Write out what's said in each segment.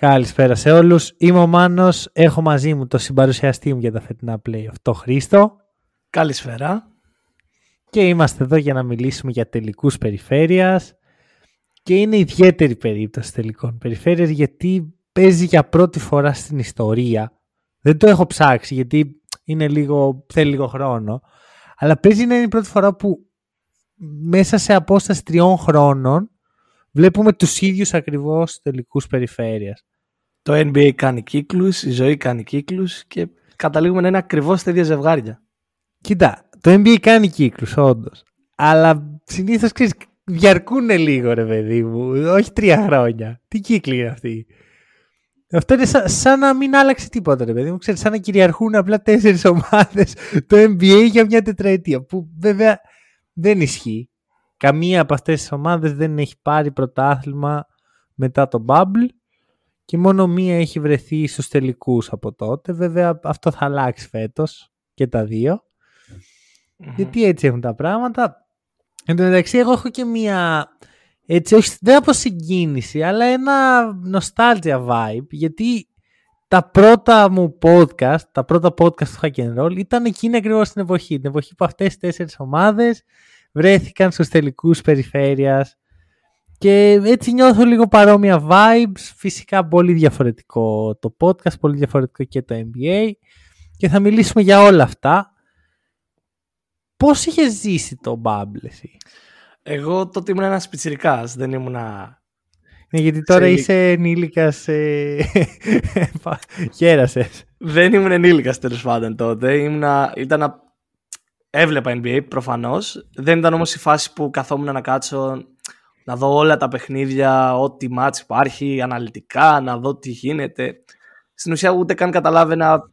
Καλησπέρα σε όλους. Είμαι ο Μάνος. Έχω μαζί μου το συμπαρουσιαστή μου για τα φετινά playoff, το Χρήστο. Καλησπέρα. Και είμαστε εδώ για να μιλήσουμε για τελικούς περιφέρειας. Και είναι ιδιαίτερη περίπτωση τελικών περιφέρειας γιατί παίζει για πρώτη φορά στην ιστορία. Δεν το έχω ψάξει γιατί είναι λίγο, θέλει λίγο χρόνο. Αλλά παίζει να είναι η πρώτη φορά που μέσα σε απόσταση τριών χρόνων βλέπουμε τους ίδιους ακριβώς τελικούς περιφέρειας. Το NBA κάνει κύκλους, η ζωή κάνει κύκλους και καταλήγουμε να είναι ακριβώς τα ίδια ζευγάρια. Κοίτα, το NBA κάνει κύκλους όντως. Αλλά συνήθως ξέρεις, διαρκούν λίγο ρε παιδί μου. Όχι τρία χρόνια. Τι κύκλοι είναι αυτοί; Αυτό είναι σαν, σαν να μην άλλαξε τίποτα ρε παιδί μου. Ξέρεις, σαν να κυριαρχούν απλά τέσσερις ομάδες το NBA για μια τετραετία. Που βέβαια δεν ισχύει. Καμία από αυτές τις ομάδες δεν έχει πάρει πρωτάθλημα μετά το Bubble και μόνο μία έχει βρεθεί στους τελικούς από τότε. Βέβαια αυτό θα αλλάξει φέτος και τα δυο Γιατί έτσι έχουν τα πράγματα. Εν τω μεταξύ εγώ έχω και μία έτσι όχι δεν από συγκίνηση αλλά ένα nostalgia vibe γιατί τα πρώτα μου podcast, τα πρώτα podcast του Hack and Roll ήταν εκείνη ακριβώς την εποχή. Την εποχή που αυτές οι τέσσερις ομάδες βρέθηκαν στους τελικούς περιφέρειας και έτσι νιώθω λίγο παρόμοια vibes. Φυσικά πολύ διαφορετικό το podcast, πολύ διαφορετικό και το NBA. Και θα μιλήσουμε για όλα αυτά. Πώς είχες ζήσει το Bubble εσύ; Εγώ τότε ήμουν ένας πιτσιρικάς, δεν ήμουνα... Ναι, γιατί τώρα είσαι ενήλικας, ε... γέρασες. Δεν ήμουν ενήλικας τέλος πάντων τότε. Ήμουνα... Ήταν... Έβλεπα NBA προφανώς. Δεν ήταν όμως η φάση που καθόμουν να κάτσω να δω όλα τα παιχνίδια, ό,τι ματς υπάρχει, αναλυτικά, να δω τι γίνεται. Στην ουσία ούτε καν καταλάβαινα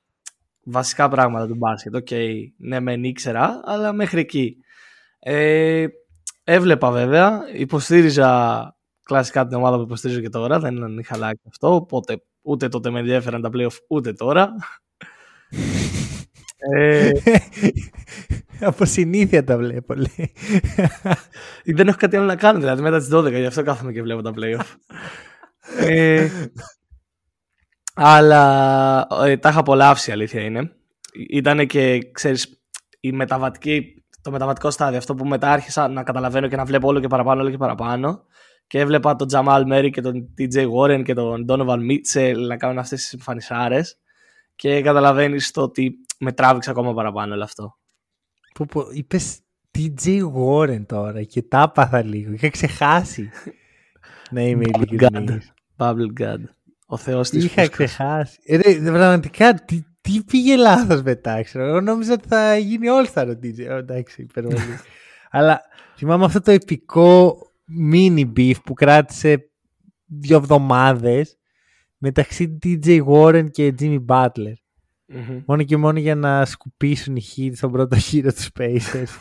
βασικά πράγματα του μπάσκετ. Οκ, okay, ναι μεν ήξερα, αλλά μέχρι εκεί. Ε, έβλεπα βέβαια, υποστήριζα κλασικά την ομάδα που υποστηρίζω και τώρα, δεν είχα αλλάξει αυτό, οπότε ούτε τότε με ενδιαφέραν τα playoff, ούτε τώρα. Ε, από συνήθεια τα βλέπω, λέει. Δεν έχω κάτι άλλο να κάνω, δηλαδή μετά τις 12, γι' αυτό κάθομαι και βλέπω τα playoff. ε, αλλά ε, τα είχα απολαύσει, αλήθεια είναι. Ήταν και, ξέρεις, η μεταβατική, το μεταβατικό στάδιο, αυτό που μετά άρχισα να καταλαβαίνω και να βλέπω όλο και παραπάνω, όλο και παραπάνω. Και έβλεπα τον Τζαμάλ Μέρι και τον TJ Warren και τον Donovan Mitchell να κάνουν αυτές τις εμφανισάρες και καταλαβαίνεις το ότι με τράβηξε ακόμα παραπάνω όλο αυτό. Που, που είπες TJ Warren τώρα και τα έπαθα λίγο. Είχα ξεχάσει. ναι, είμαι ειλικρινής. Bubble God. Ο Θεός της Είχα ξεχάσει. Ε, ρε, πραγματικά, τι, τι πήγε λάθος μετά, ξέρω. Εγώ νόμιζα ότι θα γίνει all star ο TJ. Εντάξει, υπερβολή. Αλλά θυμάμαι αυτό το επικό mini beef που κράτησε δύο εβδομάδες μεταξύ TJ Warren και Jimmy Butler. Mm-hmm. Μόνο και μόνο για να σκουπίσουν οι Heat στον πρώτο γύρο τους Spacers.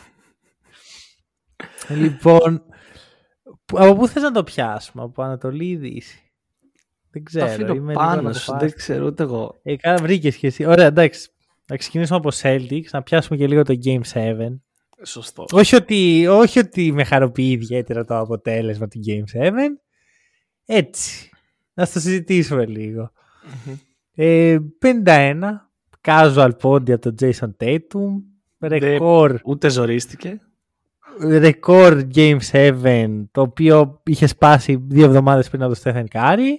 λοιπόν, από πού θες να το πιάσουμε, από Ανατολή ή Δύση; Δεν ξέρω. Τα αφήνω είμαι πάνω σου, δεν ξέρω ούτε εγώ. Ε, καλά βρήκες και εσύ. Ωραία, εντάξει. Να ξεκινήσουμε από Celtics, να πιάσουμε και λίγο το Game 7. Σωστό. Όχι ότι, όχι ότι με χαροποιεί ιδιαίτερα το αποτέλεσμα του Game 7. Έτσι. Να το συζητήσουμε λίγο. Mm-hmm. Ε, 51 casual πόντι από τον Jason Tatum. Ρεκόρ. Ούτε ζορίστηκε. Ρεκόρ Game 7, το οποίο είχε σπάσει δύο εβδομάδες πριν από τον Stephen Curry.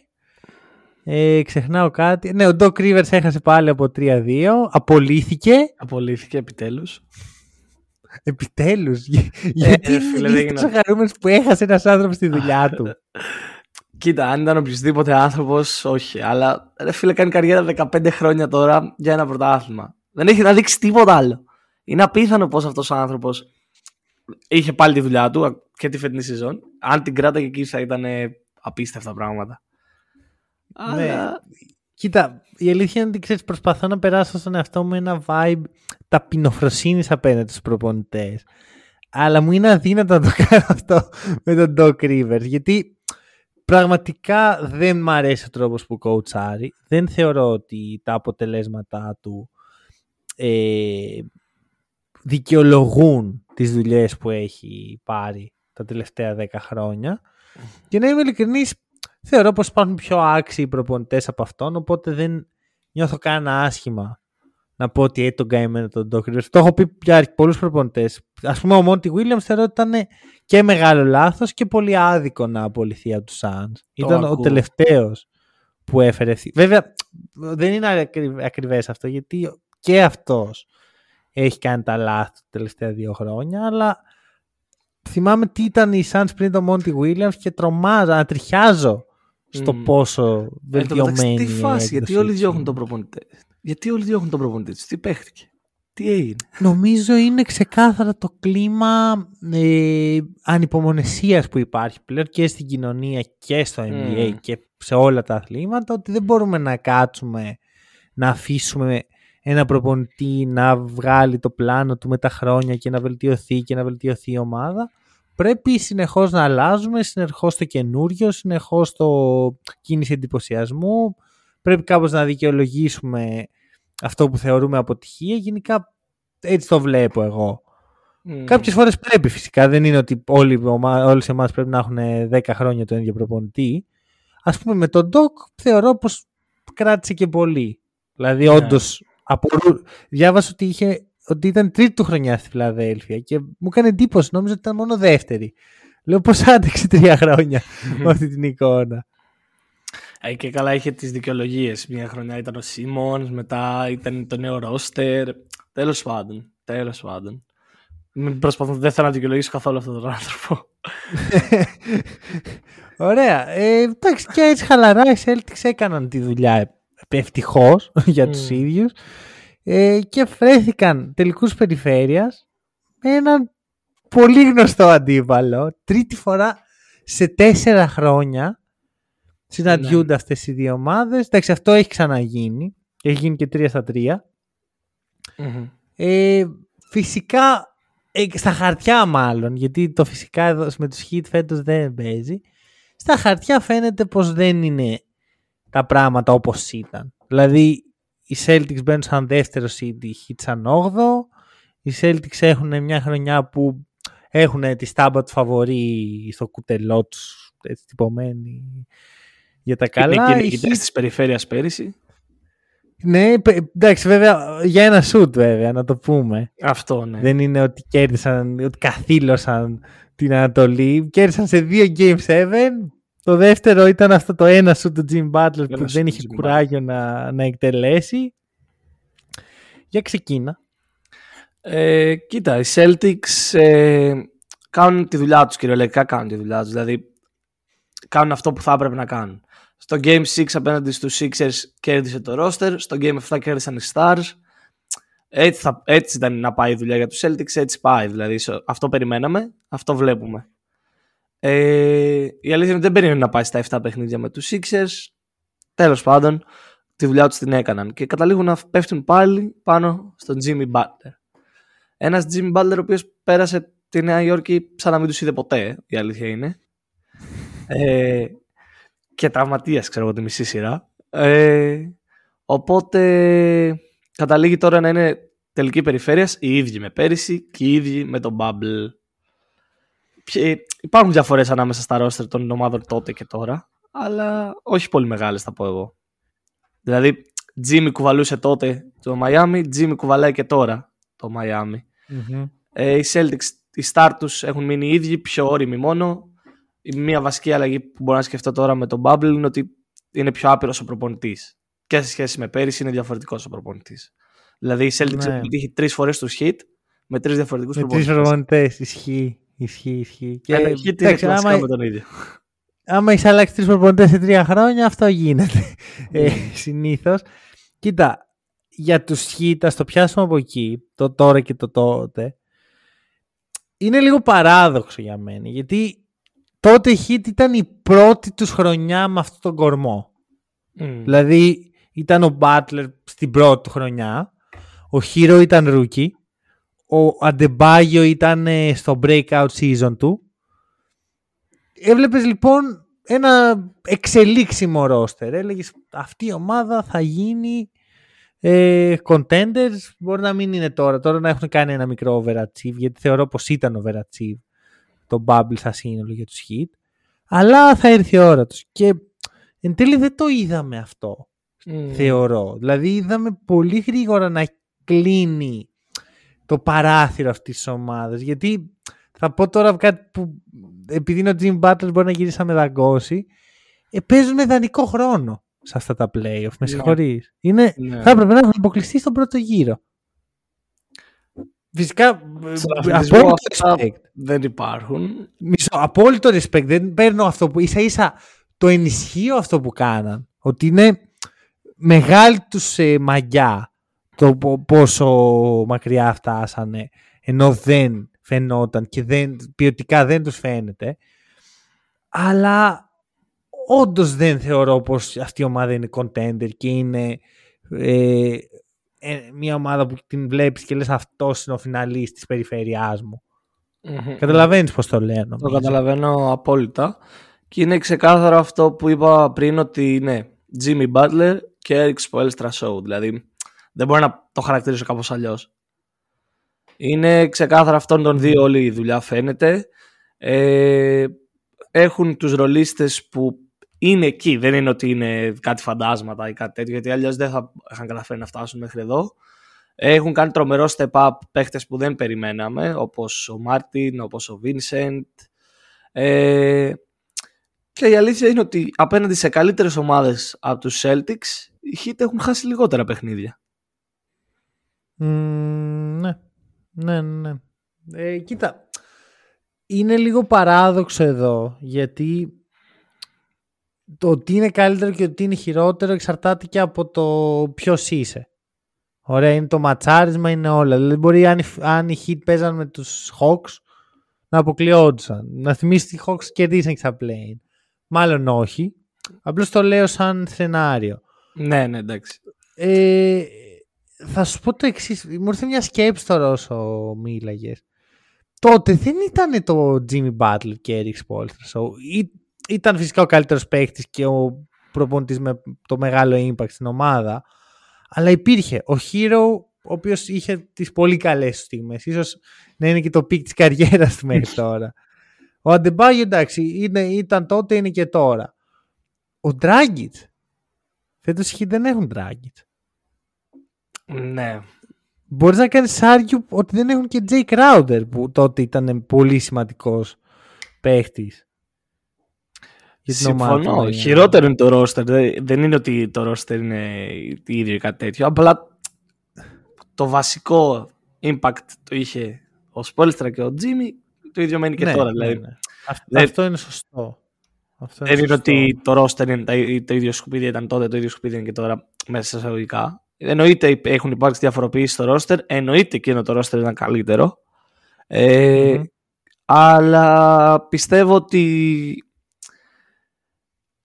Ε, ξεχνάω κάτι. Ναι, ο Doc Rivers έχασε πάλι από 3-2. Απολύθηκε. Απολύθηκε επιτέλους. Επιτέλους. Γιατί ε, φίλε, είναι τόσο χαρούμενος που έχασε ένας άνθρωπος στη δουλειά του; Κοίτα, αν ήταν οποιοδήποτε άνθρωπος, όχι. Αλλά ρε φίλε, κάνει καριέρα 15 χρόνια τώρα για ένα πρωτάθλημα. Δεν έχει να δείξει τίποτα άλλο. Είναι απίθανο πως αυτός ο άνθρωπος είχε πάλι τη δουλειά του και τη φετινή σεζόν. Αν την κράταγε εκεί θα ήταν απίστευτα πράγματα. Ναι. Κοίτα, η αλήθεια είναι ότι ξέρεις, προσπαθώ να περάσω στον εαυτό μου ένα vibe ταπεινοφροσύνης απέναντι στους προπονητές. Αλλά μου είναι αδύνατο να το κάνω αυτό με τον Doc Rivers. Γιατί πραγματικά δεν μ' αρέσει ο τρόπος που κοουτσάρει. Δεν θεωρώ ότι τα αποτελέσματά του ε, δικαιολογούν τις δουλειές που έχει πάρει τα τελευταία 10 χρόνια. Και να είμαι ειλικρινής, θεωρώ πως υπάρχουν πιο άξιοι προπονητές από αυτόν, οπότε δεν νιώθω καν άσχημα να πω ότι τον καημένο τον Doc Rivers. Το έχω πει πια πολλούς προπονητές. Α πούμε, ο Μόντι Williams θεωρώ ότι ήταν και μεγάλο λάθος και πολύ άδικο να απολυθεί από τους Suns. Ήταν ο τελευταίος που έφερε. Βέβαια, δεν είναι ακριβές αυτό γιατί και αυτός έχει κάνει τα λάθη τα τελευταία δύο χρόνια, αλλά θυμάμαι τι ήταν οι Suns πριν τον Μόντι Williams και τρομάζω, ανατριχιάζω στο mm. πόσο βελτιωμένοι. Τι φάση, γιατί όλοι διώχνουν τον προπονητή; Γιατί όλοι διώχνουν τον προπονητή του, τι παίχτηκε; Τι έγινε; Νομίζω είναι ξεκάθαρα το κλίμα ε, ανυπομονησίας που υπάρχει πλέον και στην κοινωνία και στο NBA και σε όλα τα αθλήματα ότι δεν μπορούμε να κάτσουμε να αφήσουμε ένα προπονητή να βγάλει το πλάνο του με τα χρόνια και να βελτιωθεί και να βελτιωθεί η ομάδα. Πρέπει συνεχώς να αλλάζουμε, συνεχώς το καινούριο, συνεχώς το κίνηση εντυπωσιασμού, πρέπει κάπως να δικαιολογήσουμε αυτό που θεωρούμε αποτυχία. Γενικά έτσι το βλέπω εγώ. Mm. Κάποιες φορές πρέπει φυσικά. Δεν είναι ότι όλοι, όλες εμάς πρέπει να έχουν 10 χρόνια το ίδιο προπονητή. Ας πούμε με τον Doc θεωρώ πως κράτησε και πολύ. Δηλαδή yeah. Ναι. όντως διάβασα ότι, είχε, ότι ήταν τρίτη του χρονιά στη Φιλαδέλφια και μου έκανε εντύπωση. Νόμιζα ότι ήταν μόνο δεύτερη. Λέω πως άντεξε τρία χρόνια με αυτή την εικόνα. Ε, και καλά είχε τις δικαιολογίες. Μια χρονιά ήταν ο Σίμονς, μετά ήταν το νέο ρόστερ. Τέλος πάντων. Τέλος πάντων. Μην προσπαθώ, δεν θέλω να δικαιολογήσω καθόλου αυτόν τον άνθρωπο. Ωραία. Ε, εντάξει, και έτσι χαλαρά οι Celtics έκαναν τη δουλειά ευτυχώς για τους mm. ίδιους ε, και βρέθηκαν τελικούς περιφέρειας με έναν πολύ γνωστό αντίπαλο. Τρίτη φορά σε τέσσερα χρόνια συναντιούνται ναι. αυτές οι δύο ομάδες. Εντάξει, αυτό έχει ξαναγίνει. Έχει γίνει και τρία στα τρια Ε, φυσικά, ε, στα χαρτιά μάλλον, γιατί το φυσικά εδώ με τους Heat φέτος δεν παίζει. Στα χαρτιά φαίνεται πως δεν είναι τα πράγματα όπως ήταν. Δηλαδή, οι Celtics μπαίνουν σαν δεύτερο seed, οι Heat σαν όγδο. Οι Celtics έχουν μια χρονιά που έχουν τη στάμπα τους φαβορή στο κουτελό τους, έτσι τυπωμένη για τα καλά. Είναι και της περιφέρειας πέρυσι. Ναι, εντάξει, βέβαια, για ένα σουτ βέβαια, να το πούμε. Αυτό, ναι. Δεν είναι ότι κέρδισαν, ότι καθήλωσαν την Ανατολή. Κέρδισαν σε δύο Game 7. Το δεύτερο ήταν αυτό το ένα σουτ του Jim Butler που δεν είχε κουράγιο να, να εκτελέσει. Για ξεκίνα. Ε, κοίτα, οι Celtics ε, κάνουν τη δουλειά τους, κυριολεκτικά κάνουν τη δουλειά τους. Δηλαδή, κάνουν αυτό που θα έπρεπε να κάνουν. Στο Game 6 απέναντι στους Sixers κέρδισε το roster. Στο Game 7 κέρδισαν οι Stars. Έτσι, θα, έτσι ήταν να πάει η δουλειά για τους Celtics, έτσι πάει. Δηλαδή αυτό περιμέναμε, αυτό βλέπουμε. Ε, η αλήθεια είναι ότι δεν περίμενε να πάει στα 7 παιχνίδια με τους Sixers. Τέλος πάντων, τη δουλειά τους την έκαναν και καταλήγουν να πέφτουν πάλι πάνω στον Jimmy Butler. Ένας Jimmy Butler ο οποίος πέρασε τη Νέα Υόρκη σαν να μην τους είδε ποτέ, η αλήθεια είναι. Ε, και τραυματία, ξέρω εγώ, τη μισή σειρά. Ε, οπότε καταλήγει τώρα να είναι τελική περιφέρειας οι ίδιοι με πέρυσι και οι ίδιοι με τον Bubble. υπάρχουν διαφορές ανάμεσα στα ρόστερ των ομάδων τότε και τώρα, αλλά όχι πολύ μεγάλες θα πω εγώ. Δηλαδή, Jimmy κουβαλούσε τότε το Miami, Jimmy κουβαλάει και τώρα το Miami. mm Ε, οι Celtics, οι start τους έχουν μείνει οι ίδιοι, πιο όριμοι μόνο η μία βασική αλλαγή που μπορώ να σκεφτώ τώρα με τον Bubble είναι ότι είναι πιο άπειρος ο προπονητής. Και σε σχέση με πέρυσι είναι διαφορετικός ο προπονητής. Δηλαδή η Celtics ναι. έχει τύχει τρεις φορές τους hit με τρεις διαφορετικούς προπονητέ. Με τρεις προπονητές. Ισχύει. Ισχύει, ισχύει. Και ε, hit είναι άμα... με τον ίδιο. Άμα έχεις αλλάξει τρεις προπονητές σε τρία χρόνια, αυτό γίνεται. ε, ναι. Συνήθως. Κοίτα, για τους hit, ας το πιάσουμε από εκεί, το τώρα και το τότε. Είναι λίγο παράδοξο για μένα. Γιατί τότε η Heat ήταν η πρώτη τους χρονιά με αυτόν τον κορμό. Mm. Δηλαδή ήταν ο Butler στην πρώτη του χρονιά. Ο Hero ήταν rookie. Ο Αντεμπάγιο ήταν ε, στο breakout season του. Έβλεπες λοιπόν ένα εξελίξιμο roster. Έλεγες αυτή η ομάδα θα γίνει ε, contenders. Μπορεί να μην είναι τώρα. Τώρα να έχουν κάνει ένα μικρό overachieve γιατί θεωρώ πως ήταν overachieve το bubble σαν σύνολο για τους hit. Αλλά θα έρθει η ώρα τους. Και εν τέλει δεν το είδαμε αυτό. Θεωρώ. Δηλαδή είδαμε πολύ γρήγορα να κλείνει το παράθυρο αυτής της ομάδας. Γιατί θα πω τώρα κάτι που επειδή είναι ο Jim Butler μπορεί να γυρίσει να μεταγκώσει ε, παίζουν με δανεικό χρόνο σε αυτά τα playoff. Με ναι. συγχωρείς. Είναι, ναι. Θα έπρεπε να έχουν αποκλειστεί στον πρώτο γύρο. Φυσικά, απόλυτο respect. Δεν υπάρχουν. Μισό, απόλυτο respect. Δεν παίρνω αυτό που ίσα ίσα το ενισχύω αυτό που κάναν. Ότι είναι μεγάλη τους ε, μαγιά το πόσο μακριά φτάσανε ενώ δεν φαινόταν και δεν, ποιοτικά δεν τους φαίνεται αλλά όντως δεν θεωρώ πως αυτή η ομάδα είναι contender και είναι ε, ε, μια ομάδα που την βλέπεις και λες αυτός είναι ο φιναλής της περιφερειάς μου. Mm-hmm. Καταλαβαίνεις πως το λέω. Το καταλαβαίνω απόλυτα. Και είναι ξεκάθαρο αυτό που είπα πριν ότι είναι Jimmy Butler και Eric Spoelstra Show. Δηλαδή δεν μπορώ να το χαρακτηρίσω κάπως αλλιώς. Είναι ξεκάθαρα αυτόν τον δύο όλη η δουλειά φαίνεται. Ε, έχουν τους ρολίστες που είναι εκεί. Δεν είναι ότι είναι κάτι φαντάσματα ή κάτι τέτοιο, γιατί αλλιώς δεν θα είχαν καταφέρει να φτάσουν μέχρι εδώ. Έχουν κάνει τρομερό step up παίχτες που δεν περιμέναμε, όπως ο Μάρτιν, όπως ο Βίνσεντ. Ε, και η αλήθεια είναι ότι απέναντι σε καλύτερες ομάδες από τους Celtics, οι Heat έχουν χάσει λιγότερα παιχνίδια. Mm, ναι, ναι, ναι. Ε, κοίτα, είναι λίγο παράδοξο εδώ, γιατί το ότι είναι καλύτερο και ότι είναι χειρότερο εξαρτάται και από το ποιος είσαι. Ωραία, είναι το ματσάρισμα, είναι όλα. Δηλαδή, μπορεί αν, αν οι Heat παίζαν με τους Hawks να αποκλειόντουσαν. Να θυμίσει ότι οι Hawks κερδίσαν και στα play. Μάλλον όχι. Απλώς το λέω σαν σενάριο. Ναι, ναι, εντάξει. Ε, θα σου πω το εξής. Μου ήρθε μια σκέψη τώρα όσο μίλαγες. Τότε δεν ήταν το Jimmy Butler και Eric Spolstra ήταν φυσικά ο καλύτερος παίκτης και ο προπονητής με το μεγάλο impact στην ομάδα. Αλλά υπήρχε ο Herro, ο οποίος είχε τις πολύ καλές στιγμές. Ίσως να είναι και το peak της καριέρας του μέχρι τώρα. Ο Αντεμπάγιο εντάξει, είναι, ήταν τότε, είναι και τώρα. Ο Dragic. Φέτος δεν έχουν Dragic. Ναι. Μπορείς να κάνεις argue ότι δεν έχουν και Jae Crowder που τότε ήταν πολύ σημαντικός παίχτης. Συμφωνώ. Χειρότερο είναι το ρόστερ. Δεν είναι ότι το ρόστερ είναι ίδιο ή κάτι τέτοιο. Απλά το βασικό impact το είχε ο Σπόλιστρα και ο Τζίμι. Το ίδιο μένει και ναι, τώρα. Δηλαδή. Ναι, ναι. Αυτό, είναι σωστό. Αυτό δεν είναι ότι το ρόστερ είναι το ίδιο σκουπίδι ήταν τότε, το ίδιο σκουπίδι είναι και τώρα μέσα σε εισαγωγικά. Εννοείται έχουν υπάρξει διαφοροποιήσει στο ρόστερ. Εννοείται εκείνο το ρόστερ ήταν καλύτερο. Ε, mm-hmm. Αλλά πιστεύω ότι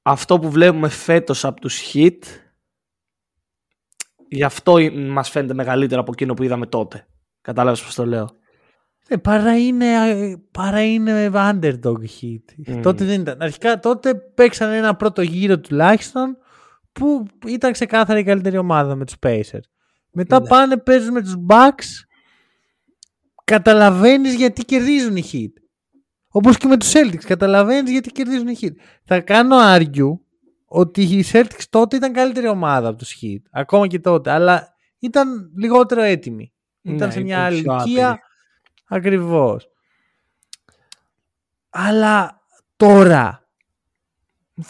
αυτό που βλέπουμε φέτος από τους hit γι' αυτό μας φαίνεται μεγαλύτερο από εκείνο που είδαμε τότε. Κατάλαβες πώς το λέω; Ε, παρά, είναι, παρά είναι underdog hit. Τότε δεν ήταν. Αρχικά τότε παίξαν ένα πρώτο γύρο τουλάχιστον που ήταν ξεκάθαρα η καλύτερη ομάδα με τους Pacers. Μετά ναι. πάνε παίζουν με τους Bucks καταλαβαίνεις γιατί κερδίζουν οι hit. Όπως και με τους Celtics. Καταλαβαίνεις γιατί κερδίζουν οι Heat. Θα κάνω argue ότι οι Celtics τότε ήταν καλύτερη ομάδα από τους Heat. Ακόμα και τότε. Αλλά ήταν λιγότερο έτοιμοι. Ήταν ναι, σε μια άλλη ηλικία. Ακριβώς. Αλλά τώρα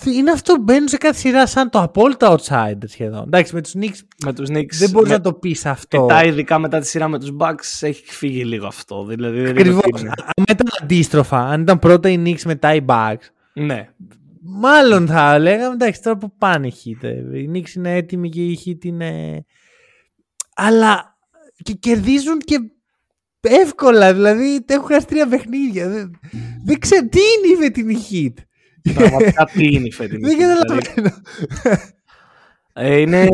είναι αυτό που μπαίνουν σε κάθε σειρά σαν το απόλυτο outsider σχεδόν. Εντάξει, με τους Knicks, με τους Knicks δεν μπορείς να το πεις αυτό. Μετά, ειδικά μετά τη σειρά με τους Bucks, έχει φύγει λίγο αυτό. Δηλαδή, Ακριβώς. Αν ήταν αντίστροφα, αν ήταν πρώτα οι Knicks, μετά οι Bucks. Ναι. Μάλλον θα λέγαμε, εντάξει, τώρα που πάνε οι Heat. Ε. Οι Knicks είναι έτοιμοι και οι Heat είναι... Αλλά και κερδίζουν και εύκολα, δηλαδή έχουν χάσει τρία παιχνίδια. Δεν, δεν ξέρω τι είναι με την Heat; Πραγματικά τι είναι η φετινή. Δεν καταλαβαίνω. Ε, είναι,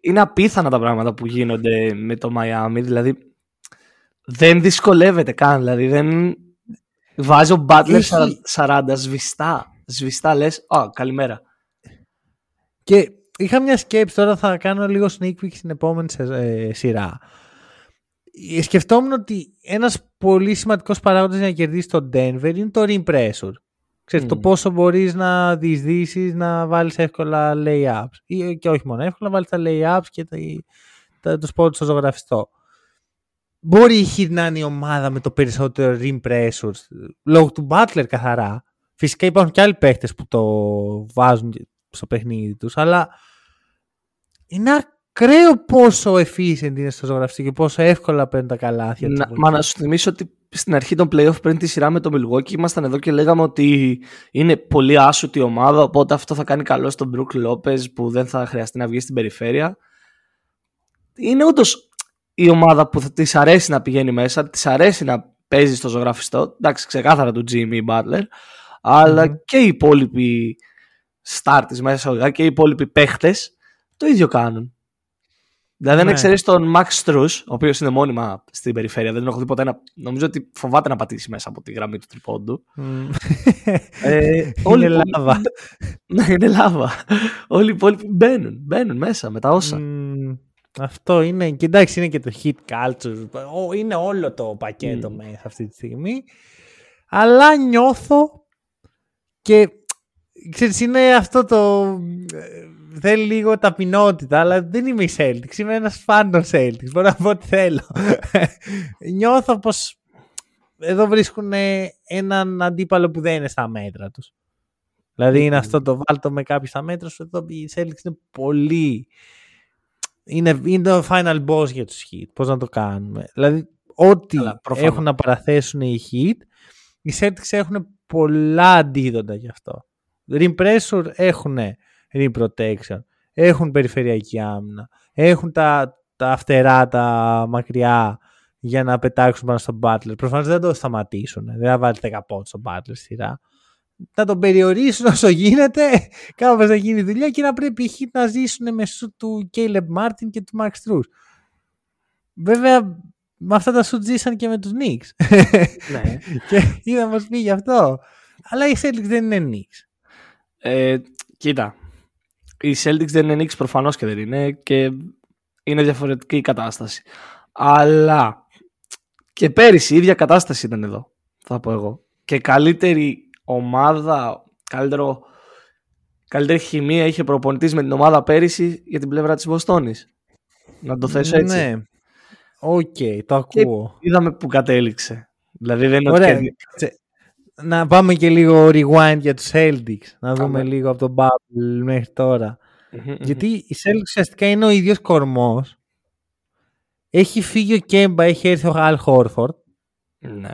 είναι απίθανα τα πράγματα που γίνονται με το Miami. Δηλαδή δεν δυσκολεύεται καν. Δηλαδή δεν βάζει ο Butler Έχει- 40 σβηστά. Σβηστά λες, «Α, καλημέρα». Και είχα μια σκέψη, τώρα θα κάνω λίγο sneak peek στην επόμενη σε- ε, σειρά. Ε, Σκεφτόμουν ότι ένας πολύ σημαντικός παράγοντας για να κερδίσει το Denver είναι το rim pressure. Ξέρεις, το Μμ. πόσο μπορείς να διεισδύσεις να βάλεις εύκολα lay-ups. Ή, και όχι μόνο εύκολα, να βάλεις τα lay-ups και τα, τα, το σπότ στο ζωγραφιστό. Μπορεί η Heat να είναι η ομάδα με το περισσότερο rim pressure λόγω του Butler καθαρά. Φυσικά υπάρχουν και άλλοι παίχτες που το βάζουν στο παιχνίδι τους, αλλά είναι ακραίο πόσο efficient είναι στο ζωγραφιστή και πόσο εύκολα παίρνουν τα καλάθια. τους Να, από μα εκεί. να σου θυμίσω ότι στην αρχή των playoff πριν τη σειρά με το Milwaukee ήμασταν εδώ και λέγαμε ότι είναι πολύ άσουτη ομάδα οπότε αυτό θα κάνει καλό στον Brook Lopez που δεν θα χρειαστεί να βγει στην περιφέρεια. Είναι όντως η ομάδα που της αρέσει να πηγαίνει μέσα, της αρέσει να παίζει στο ζωγραφιστό. Εντάξει, ξεκάθαρα του Jimmy Butler, αλλά Μμμ. και οι υπόλοιποι star της μέσα εισαγωγικά και οι υπόλοιποι παίχτες το ίδιο κάνουν. Δηλαδή, αν Ναι. εξαιρέσεις τον Max Strus, ο οποίος είναι μόνιμα στην περιφέρεια, δεν έχω δει ποτέ να. Νομίζω ότι φοβάται να πατήσει μέσα από τη γραμμή του τριπώντου. Μμμ. Ε, όλοι είναι οι λάβα. Ναι, είναι λάβα. Όλοι οι υπόλοιποι μπαίνουν, μπαίνουν μέσα με τα όσα. Μμμ, αυτό είναι. Και εντάξει, είναι και το hit culture. Ο- Είναι όλο το πακέτο Μμ. μέσα αυτή τη στιγμή. Αλλά νιώθω και ξέρεις, είναι αυτό το. Ε, Θέλει λίγο ταπεινότητα, αλλά δεν είμαι η Celtics. Είμαι ένας φαν των Celtics. Μπορώ να πω ό,τι θέλω. Νιώθω πως εδώ βρίσκουν έναν αντίπαλο που δεν είναι στα μέτρα τους. Δηλαδή είναι αυτό το βάλτο με κάποιους στα μέτρα σου. Εδώ οι Celtics είναι πολύ... Είναι, είναι το final boss για τους Heat. Πώς να το κάνουμε. Δηλαδή ό,τι Καλά, προφανώς. έχουν να παραθέσουν οι Heat, οι Celtics έχουν πολλά αντίδοντα γι' αυτό. Rim pressure έχουν rim protection, έχουν περιφερειακή άμυνα, έχουν τα, τα φτερά, τα μακριά για να πετάξουν πάνω στον Butler. Προφανώς δεν το σταματήσουν. Δεν θα βάλει 10 πόντους στον Butler στη σειρά. Να τον περιορίσουν όσο γίνεται, κάπως να γίνει η δουλειά και να πρέπει οι Heat να ζήσουν με σου του Caleb Martin και του Max Struz. Βέβαια, με αυτά τα σου ζήσαν και με τους Knicks. Ναι. και είδα μας πει γι' αυτό. Αλλά οι Celtics δεν είναι Knicks. Ε, κοίτα. Οι Celtics δεν είναι Knicks προφανώς και δεν είναι και είναι διαφορετική η κατάσταση. Αλλά και πέρυσι η ίδια κατάσταση ήταν εδώ, θα πω εγώ. Και καλύτερη ομάδα, καλύτερο, καλύτερη χημεία είχε προπονητής με την ομάδα πέρυσι για την πλευρά της Βοστόνης. Να το θέσω έτσι. Ναι. Οκ, το ακούω. Είδαμε που κατέληξε. Δηλαδή δεν είναι Ωραία. ότι... Τσε- Να πάμε και λίγο rewind για τους Celtics. Να δούμε Πάμε. λίγο από τον Bubble μέχρι τώρα. Γιατί οι Celtics ουσιαστικά είναι ο ίδιος κορμός. Έχει φύγει ο Κέμπα, έχει έρθει ο Al Horford. Ναι.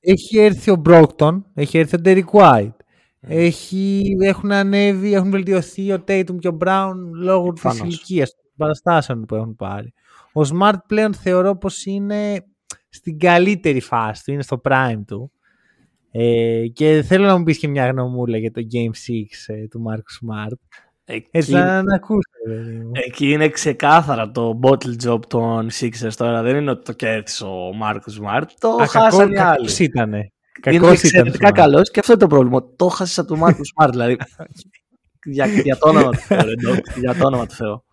Έχει έρθει ο Brockton, έχει έρθει ο Derek White. Έχει, έχουν ανέβει, έχουν βελτιωθεί ο Tatum και ο Brown λόγω της Προφανώς. ηλικίας των παραστάσεων που έχουν πάρει. Ο Smart πλέον θεωρώ πως είναι στην καλύτερη φάση του, είναι στο prime του. Ε, και θέλω να μου πεις και μια γνωμούλα για το Game 6 ε, του Marcus Smart. Εκεί, Έτσι να, να ακούσετε. παιδί μου. εκεί είναι ξεκάθαρα το bottle job των Sixers τώρα. Δεν είναι ότι το κέρδισε ο Μάρκους Σμαρτ. Το Α, χάσαν οι άλλοι. κακός ήτανε. Είναι Κακός ήταν. εξαιρετικά Smart. καλός και αυτό είναι το πρόβλημα. Το χάσε από τον Μάρκους Σμαρτ. Δηλαδή. για, για το όνομα του Θεού. ρε, Doc, Για το όνομα του Θεού.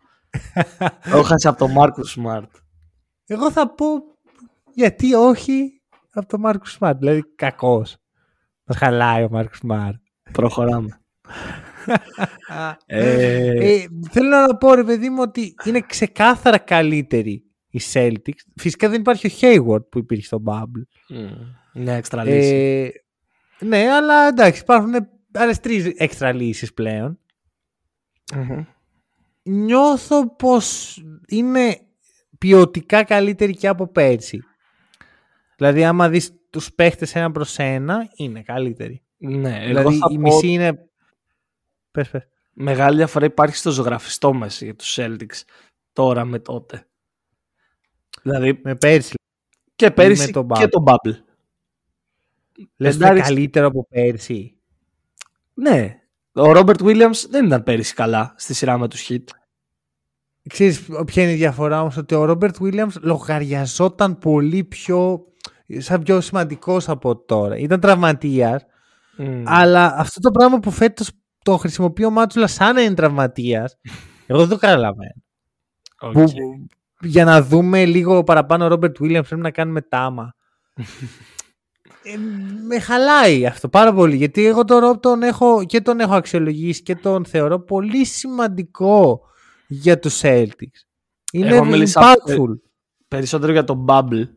Το χάσε από τον Μάρκους Σμαρτ. Εγώ θα πω γιατί όχι από τον Μάρκους Σμαρτ. Δηλαδή κακός. Μας χαλάει ο Μάρκος Σμαρτ. Προχωράμε. ε, Ε, θέλω να πω ρε παιδί μου ότι είναι ξεκάθαρα καλύτερη η Celtics. Φυσικά δεν υπάρχει ο Hayward που υπήρχε στο Bubble. μ, μια έξτρα λύση. Ε, ναι, αλλά εντάξει, υπάρχουν άλλες τρεις έξτρα λύσεις πλέον. Μμμ. Νιώθω πως είναι ποιοτικά καλύτερη και από πέρσι. Δηλαδή, άμα δεις τους παίχτες ένα προς ένα, είναι καλύτερη. Ναι, εγώ δηλαδή, θα η πω μισή είναι... Πες, πες. μεγάλη διαφορά υπάρχει στο ζωγραφιστό μέσα για τους Celtics τώρα με τότε. Δηλαδή Με πέρσι. και πέρυσι με τον και Bubble. τον Bubble. Λες είναι Πεντάρις- καλύτερο από πέρσι. Ναι. Ο Ρόμπερτ Williams δεν ήταν πέρυσι καλά στη σειρά με τους Heat. Ξέρεις ποια είναι η διαφορά όμως, ότι ο Ρόμπερτ Williams λογαριαζόταν πολύ πιο, σαν πιο σημαντικός από τώρα. Ήταν τραυματίας, Mm. αλλά αυτό το πράγμα που φέτος το χρησιμοποιεί ο Μαζούλα σαν να είναι τραυματίας, εγώ δεν το καταλαβαίνω. Οκ. Που, για να δούμε λίγο παραπάνω ο Ρόμπερτ Williams πρέπει να κάνουμε τάμα. Ε, με χαλάει αυτό πάρα πολύ γιατί εγώ τον Ρομπ τον έχω και τον έχω αξιολογήσει και τον θεωρώ πολύ σημαντικό για τους Celtics. Είναι Εγώ μίλησα- impactful. Περισσότερο για τον Bubble.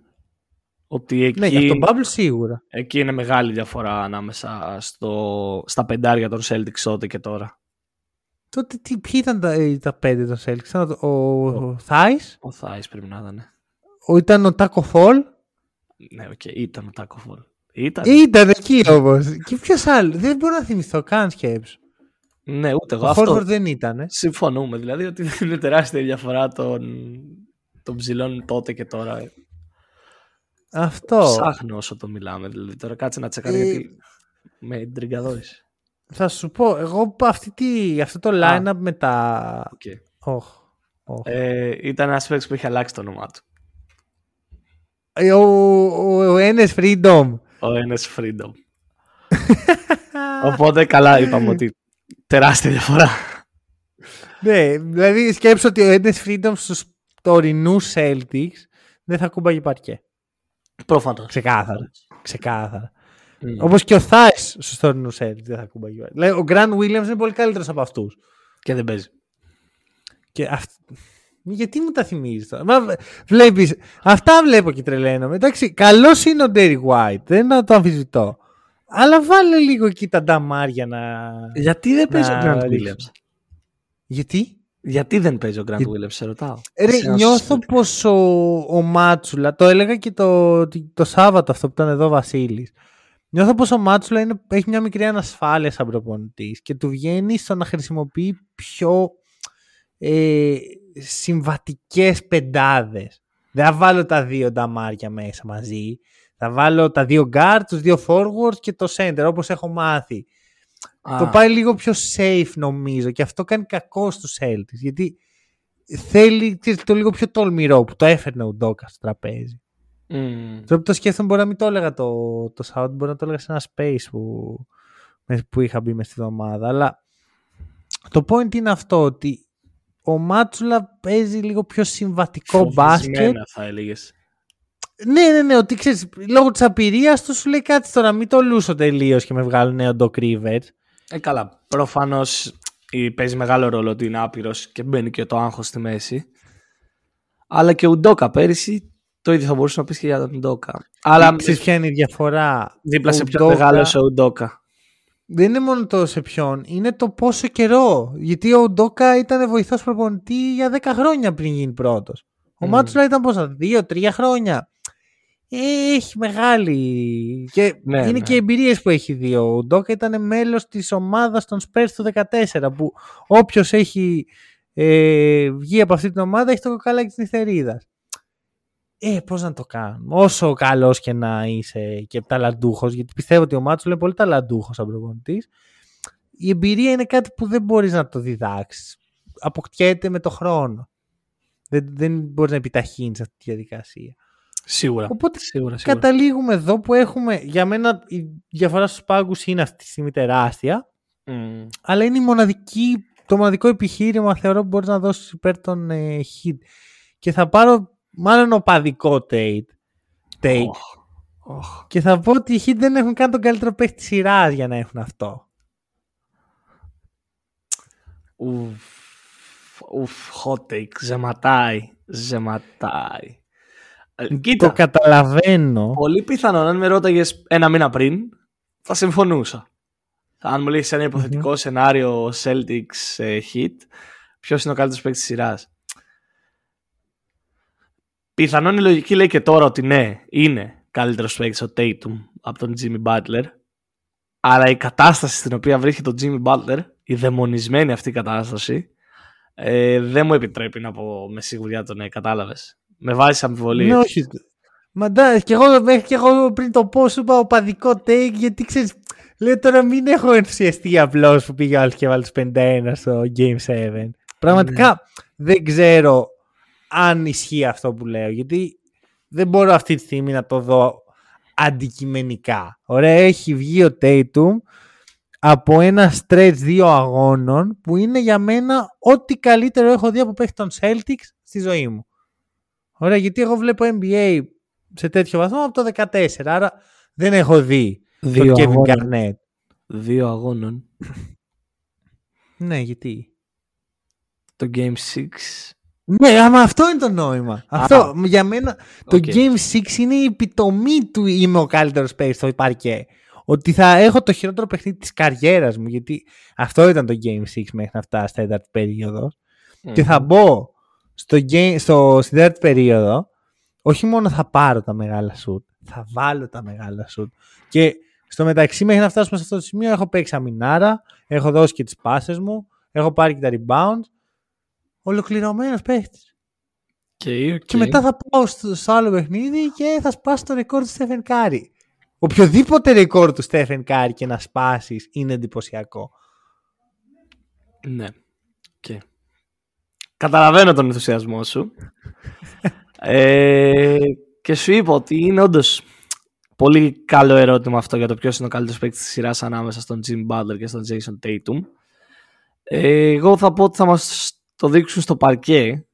Ότι εκεί, Ναι, για τον Bubble σίγουρα. εκεί είναι μεγάλη διαφορά ανάμεσα στο, στα πεντάρια των Celtics τότε και τώρα. Τότε τι, ποιοι ήταν τα, ε, τα πέντε των Celtics. Ήταν ο, ο, ο Theis, Ο Θάης πρέπει να ήταν. ο, ήταν ο Taco Fall; Ναι, οκ, ήταν ο Taco Fall. Ήταν. Ήταν εκεί όμως. και ποιος άλλος; Δεν μπορώ να θυμηθώ καν σκέψου. Ναι, ούτε εγώ Ο αυτό. Horford δεν ήταν. Συμφωνούμε. Δηλαδή ότι δεν είναι τεράστια η διαφορά των, των ψηλών τότε και τώρα. Αυτό. Ψάχνω όσο το μιλάμε. Δηλαδή τώρα κάτσε να τσεκάρω Ε, γιατί με τριγκαδόησε. Θα σου πω, εγώ αυτή τη, αυτό το line-up με τα... Okay. Οχ, οχ. Ε, ήταν ένας παίκτης που είχε αλλάξει το όνομά του. Ε, Ο, ο, ο Enes Freedom. Ο NS Freedom. Οπότε καλά είπαμε ότι τεράστια διαφορά. ναι, δηλαδή σκέψω ότι ο Enes Freedom στους τωρινούς Celtics δεν θα κούμπαγε παρκέ. Προφανώς. Ξεκάθαρα. Ξεκάθαρα. Όπως και ο Thais στους τωρινούς Celtics δεν θα κούμπαγε παρκέ. Δηλαδή, ο Grant Williams είναι πολύ καλύτερος από αυτούς. Και δεν παίζει. Και αυ- Γιατί μου τα θυμίζεις τώρα; Μα, βλέπεις, αυτά βλέπω και τρελαίνομαι. Εντάξει, καλός είναι ο Derry White, δεν να το αμφισβητώ. Αλλά βάλε λίγο εκεί τα νταμάρια να... Γιατί δεν παίζει ο Να Grant ρίξω. Williams; Γιατί; Γιατί δεν παίζει ο Grant Για- Williams, σε ρωτάω. Ρε, Σε ένα νιώθω Celtic. πως ο, ο Μάτσουλα, το έλεγα και το, το Σάββατο αυτό που ήταν εδώ ο Βασίλης, νιώθω πως ο Μάτσουλα είναι, έχει μια μικρή ανασφάλεια σαν προπονητής και του βγαίνει στο να χρησιμοποιεί πιο ε, συμβατικές πεντάδες. Δεν θα βάλω τα δύο νταμάρια μέσα μαζί. Θα βάλω τα δύο guard, τους δύο forwards και το center όπως έχω μάθει. Α, Το πάει λίγο πιο safe νομίζω και αυτό κάνει κακό στους Celtics γιατί θέλει ξέρεις, το λίγο πιο τολμηρό που το έφερνε ο Ντόκα στο τραπέζι. μμ. Τώρα που το σκέφτομαι μπορεί να μην το έλεγα το, το South, μπορεί να το έλεγα σε ένα space που, με- που είχα μπει μες στη εβδομάδα αλλά το point είναι αυτό ότι ο Μάτσουλα παίζει λίγο πιο συμβατικό μπάσκετ. Φοβισμένα, θα έλεγες. Ναι, ναι, ναι, ότι ξέρεις, λόγω της απειρίας του σου λέει κάτι τώρα, μην το λούσω τελείως και με βγάλουν νέο Doc Rivers. Ε, καλά. Προφανώς παίζει μεγάλο ρόλο ότι είναι άπειρος και μπαίνει και το άγχος στη μέση. Αλλά και ο Ντόκα πέρυσι το ίδιο θα μπορούσε να πεις και για τον Ντόκα. Αλλά Ξέρεις ποια είναι η διαφορά; δίπλα σε Ο πιο Udoka- μεγάλο ο Ντόκα. Δεν είναι μόνο το σε ποιον, είναι το πόσο καιρό. Γιατί ο Ντόκα ήταν βοηθός προπονητή για 10 χρόνια πριν γίνει πρώτος. Ο Μμμ. Μάτσουλα ήταν πόσα, 2-3 χρόνια. Ε, έχει μεγάλη. Και Ναι, είναι ναι. και εμπειρίες που έχει δει. Ο Ντόκα ήταν μέλος της ομάδας των Spurs του 14. Που όποιος έχει ε, βγει από αυτή την ομάδα έχει το κοκαλάκι της νυχτερίδας. Ε, πώς να το κάνουμε; Όσο καλός και να είσαι και ταλαντούχος, γιατί πιστεύω ότι ο Μάτσουλα είναι πολύ ταλαντούχος σαν προπονητής, η εμπειρία είναι κάτι που δεν μπορείς να το διδάξεις. Αποκτιέται με το χρόνο. Δεν, δεν μπορείς να επιταχύνεις αυτή τη διαδικασία. Σίγουρα. Οπότε σίγουρα, σίγουρα. Καταλήγουμε εδώ που έχουμε, για μένα η διαφορά στους πάγκους είναι αυτή τη στιγμή τεράστια, Μμ. αλλά είναι η μοναδική, το μοναδικό επιχείρημα θεωρώ που μπορείς να δώσεις υπέρ των ε, hit. Και θα πάρω μάλλον οπαδικό take, take Οχ, οχ. και θα πω ότι οι hit δεν έχουν καν τον καλύτερο παίχτη της σειράς για να έχουν αυτό. Ουφ, ουφ, hot take. Ζεματάει. Ζεματάει. Ε, Το Κοίτα, καταλαβαίνω. πολύ πιθανόν αν με ρώταγες ένα μήνα πριν, θα συμφωνούσα. Αν μου λύσεις ένα υποθετικό σενάριο Celtics ε, hit, ποιος είναι ο καλύτερος παίκτης της σειράς; Πιθανόν η λογική λέει και τώρα ότι ναι, είναι καλύτερος παίκτης ο Tatum από τον Jimmy Butler. Αλλά η κατάσταση στην οποία βρίσκεται τον Jimmy Butler, η δαιμονισμένη αυτή κατάσταση, ε, δεν μου επιτρέπει να πω με σιγουριά το ναι, κατάλαβες. Με βάζεις αμφιβολία. Ναι, όχι. Μα εντάξει, και εγώ, μέχρι και εγώ πριν το πω σου είπα οπαδικό take γιατί ξέρεις, λέω τώρα μην έχω ενθουσιαστεί απλώς που πήγε ο άλλος και βάλει τους 51 στο Game 7. Πραγματικά δεν ξέρω αν ισχύει αυτό που λέω, γιατί δεν μπορώ αυτή τη στιγμή να το δω αντικειμενικά. Ωραία, έχει βγει ο Tatum από ένα stretch δύο αγώνων που είναι για μένα ό,τι καλύτερο έχω δει από παίχτη των Celtics στη ζωή μου. Ωραία, γιατί εγώ βλέπω NBA σε τέτοιο βαθμό από το 14, άρα δεν έχω δει Δύο τον Kevin αγώνων. Garnett. Δύο αγώνων. Ναι, γιατί; Το Game 6. Ναι, άμα αυτό είναι το νόημα. Αυτό για μένα το Οκ. Game 6 είναι η επιτομή του είμαι ο καλύτερος παίκτης στο παρκέ. Ότι θα έχω το χειρότερο παιχνίδι της καριέρας μου, γιατί αυτό ήταν το Game 6 μέχρι να φτάσει στα τέταρτη περίοδο. Και θα μπω στο game, στο, στην τέταρτη περίοδο, όχι μόνο θα πάρω τα μεγάλα σουτ, θα βάλω τα μεγάλα σουτ. Και στο μεταξύ μέχρι να φτάσουμε σε αυτό το σημείο έχω παίξει αμυνάρα, έχω δώσει και τις πάσες μου, έχω πάρει και τα rebounds. Ολοκληρωμένος παίχτης. Και, οκ. Και μετά θα πάω στο, στο άλλο παιχνίδι και θα σπάσει το ρεκόρ του Στέφεν Κάρι. Οποιοδήποτε ρεκόρ του Στέφεν Κάρι και να σπάσεις είναι εντυπωσιακό. Ναι. Και... Καταλαβαίνω τον ενθουσιασμό σου. ε, και σου είπα ότι είναι όντως πολύ καλό ερώτημα αυτό για το ποιος είναι ο καλύτερος παίκτης της σειράς ανάμεσα στον Jimmy Butler και στον Jason Tatum. Ε, εγώ θα πω ότι θα μας το δείξουν στο παρκέ.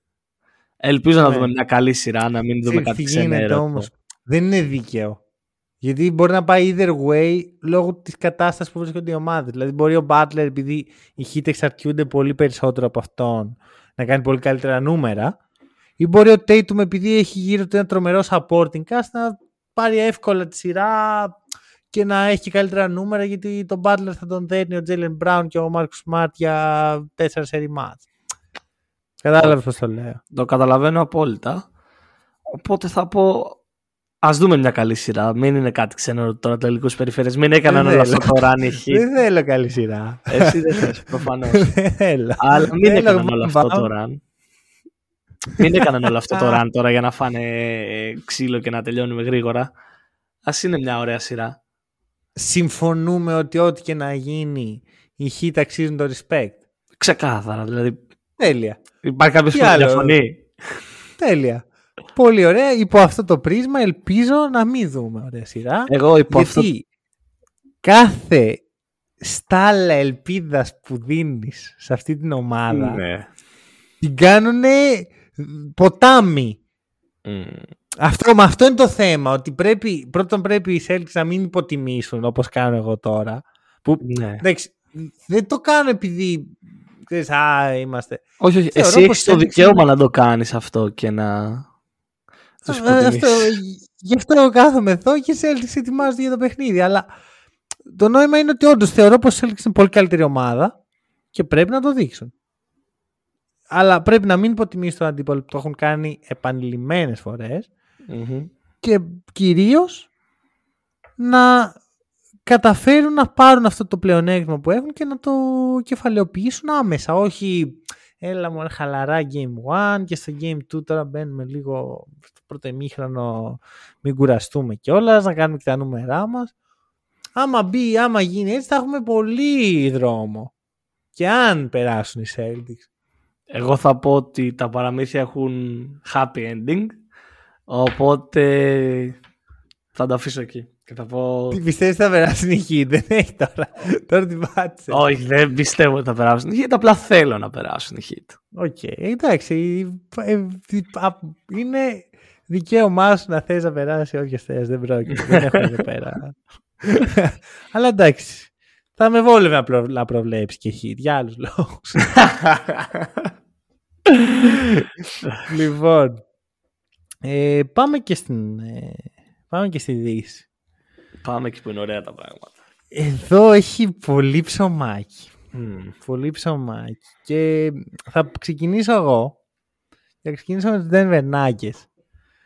Ελπίζω να Ναι. δούμε μια καλή σειρά, να μην δούμε Ξέρεις κάτι τι γίνεται ξενέρωτο. όμως. Δεν είναι δίκαιο. Γιατί μπορεί να πάει either way λόγω της κατάστασης που βρίσκονται οι ομάδες. Δηλαδή, μπορεί ο Butler, επειδή οι Heat εξαρτιούνται πολύ περισσότερο από αυτόν, να κάνει πολύ καλύτερα νούμερα. Ή μπορεί ο Tatum, επειδή έχει γύρω του ένα τρομερό supporting cast, να πάρει εύκολα τη σειρά και να έχει και καλύτερα νούμερα γιατί τον Butler θα τον δέρνει ο Jalen Brown και ο Marcus Smart για 4 σερι μάτς. Κατάλαβες πώς το λέω. Το καταλαβαίνω απόλυτα. Οπότε θα πω. Α δούμε μια καλή σειρά. Μην είναι κάτι ξένο τώρα τελικού περιφέρειες. Μην έκαναν Δεν όλα θέλω. αυτά το run οι Heat. Δεν θέλω καλή σειρά. Εσύ δεν θες προφανώς. Δεν θέλω. Αλλά μην Θέλω έκαναν bam όλο αυτό το bam. run. Μην έκαναν όλο αυτό το run τώρα για να φάνε ε, ξύλο και να τελειώνουμε γρήγορα. Α είναι μια ωραία σειρά. Συμφωνούμε ότι ό,τι και να γίνει οι Heat αξίζουν το respect. Ξεκάθαρα. Δηλαδή, Τέλεια. υπάρχει κάποιος Τι που άλλο; διαφωνεί; Τέλεια. Πολύ ωραία. Υπό αυτό το πρίσμα ελπίζω να μην δούμε ωραία σειρά. Εγώ υπό αυτό. γιατί κάθε στάλα ελπίδας που δίνεις σε αυτή την ομάδα Ναι. την κάνουνε ποτάμι. Μμ. Αυτό, με αυτό είναι το θέμα. Ότι πρέπει, πρώτον πρέπει οι Celtics να μην υποτιμήσουν όπως κάνω εγώ τώρα. Που, Ναι. εντάξει, δεν το κάνω επειδή ξέρεις, α, είμαστε. Όχι, όχι. Θεωρώ Εσύ πως έχει το θέλεις δικαίωμα να το κάνεις αυτό και να. Τους Ε, υποτιμήσεις. αυτό, γι' αυτό εγώ κάθομαι εδώ και οι Celtics ετοιμάζονται για το παιχνίδι. Αλλά το νόημα είναι ότι όντως θεωρώ πως οι Celtics είναι πολύ καλύτερη ομάδα και πρέπει να το δείξουν. Αλλά πρέπει να μην υποτιμήσει τον αντίπαλο που το έχουν κάνει επανειλημμένες φορές Μμμ. και κυρίως να καταφέρουν να πάρουν αυτό το πλεονέκτημα που έχουν και να το κεφαλαιοποιήσουν άμεσα. Όχι, έλα μου χαλαρά game 1 και στο game 2 τώρα μπαίνουμε λίγο στο πρώτο ημίχρονο μην κουραστούμε κιόλας, να κάνουμε και τα νούμερά μας. Άμα μπει, άμα γίνει έτσι θα έχουμε πολύ δρόμο. Και αν περάσουν οι Celtics. Εγώ θα πω ότι τα παραμύθια έχουν happy ending. Οπότε θα το αφήσω εκεί. Και θα πω. Τι πιστεύεις θα περάσουν οι Heat, δεν έχει τώρα. τώρα την πάτησε. Όχι, δεν πιστεύω ότι θα περάσουν οι Heat. Απλά θέλω να περάσουν οι Heat. Οκ, εντάξει. ε, ε, α, Είναι δικαίωμά σου να θες να περάσει όποιος θες. Δεν πρόκειται. δεν έχω εδώ πέρα. Αλλά εντάξει. Θα με βόλευε να, προ, να προβλέψεις και hit για άλλους λόγους. λοιπόν. Ε, πάμε και στην... ε, πάμε και στη Δύση. Πάμε εκεί που είναι ωραία τα πράγματα. Εδώ έχει πολύ ψωμάκι. Μμ. Πολύ ψωμάκι. Και θα ξεκινήσω εγώ. Θα ξεκινήσω με τους Denver Nuggets.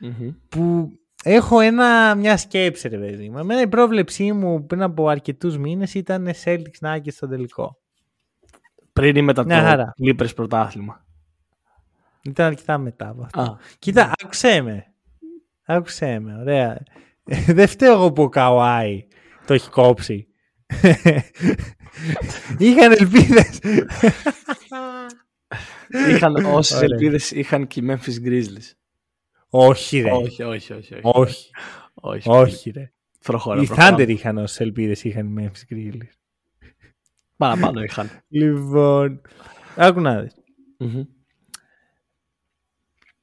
Μμμ. Που έχω ένα, μια σκέψη, ρε παιδί μου. Εμένα η πρόβλεψή μου πριν από αρκετούς μήνες ήταν Celtics Nuggets στο τελικό. Πριν ή μετά Μια το χαρά. Clippers πρωτάθλημα. Ήταν αρκετά μετά από αυτό. Α, Κοίτα, άκουσέ με. Άκουσέ με, ωραία. Δεν φταίω εγώ που ο Καουάι το έχει κόψει. Είχαν ελπίδες. είχαν όσες Ωραία. ελπίδες είχαν και οι Memphis Grizzlies. Όχι ρε. Όχι, όχι, όχι. όχι. Όχι. όχι. Όχι ρε. Προχώρα, Οι προχώρα. Thunder είχαν όσες ελπίδες είχαν οι Memphis Grizzlies. Παραπάνω είχαν. Λοιπόν, άκου να δεις. Μμμ.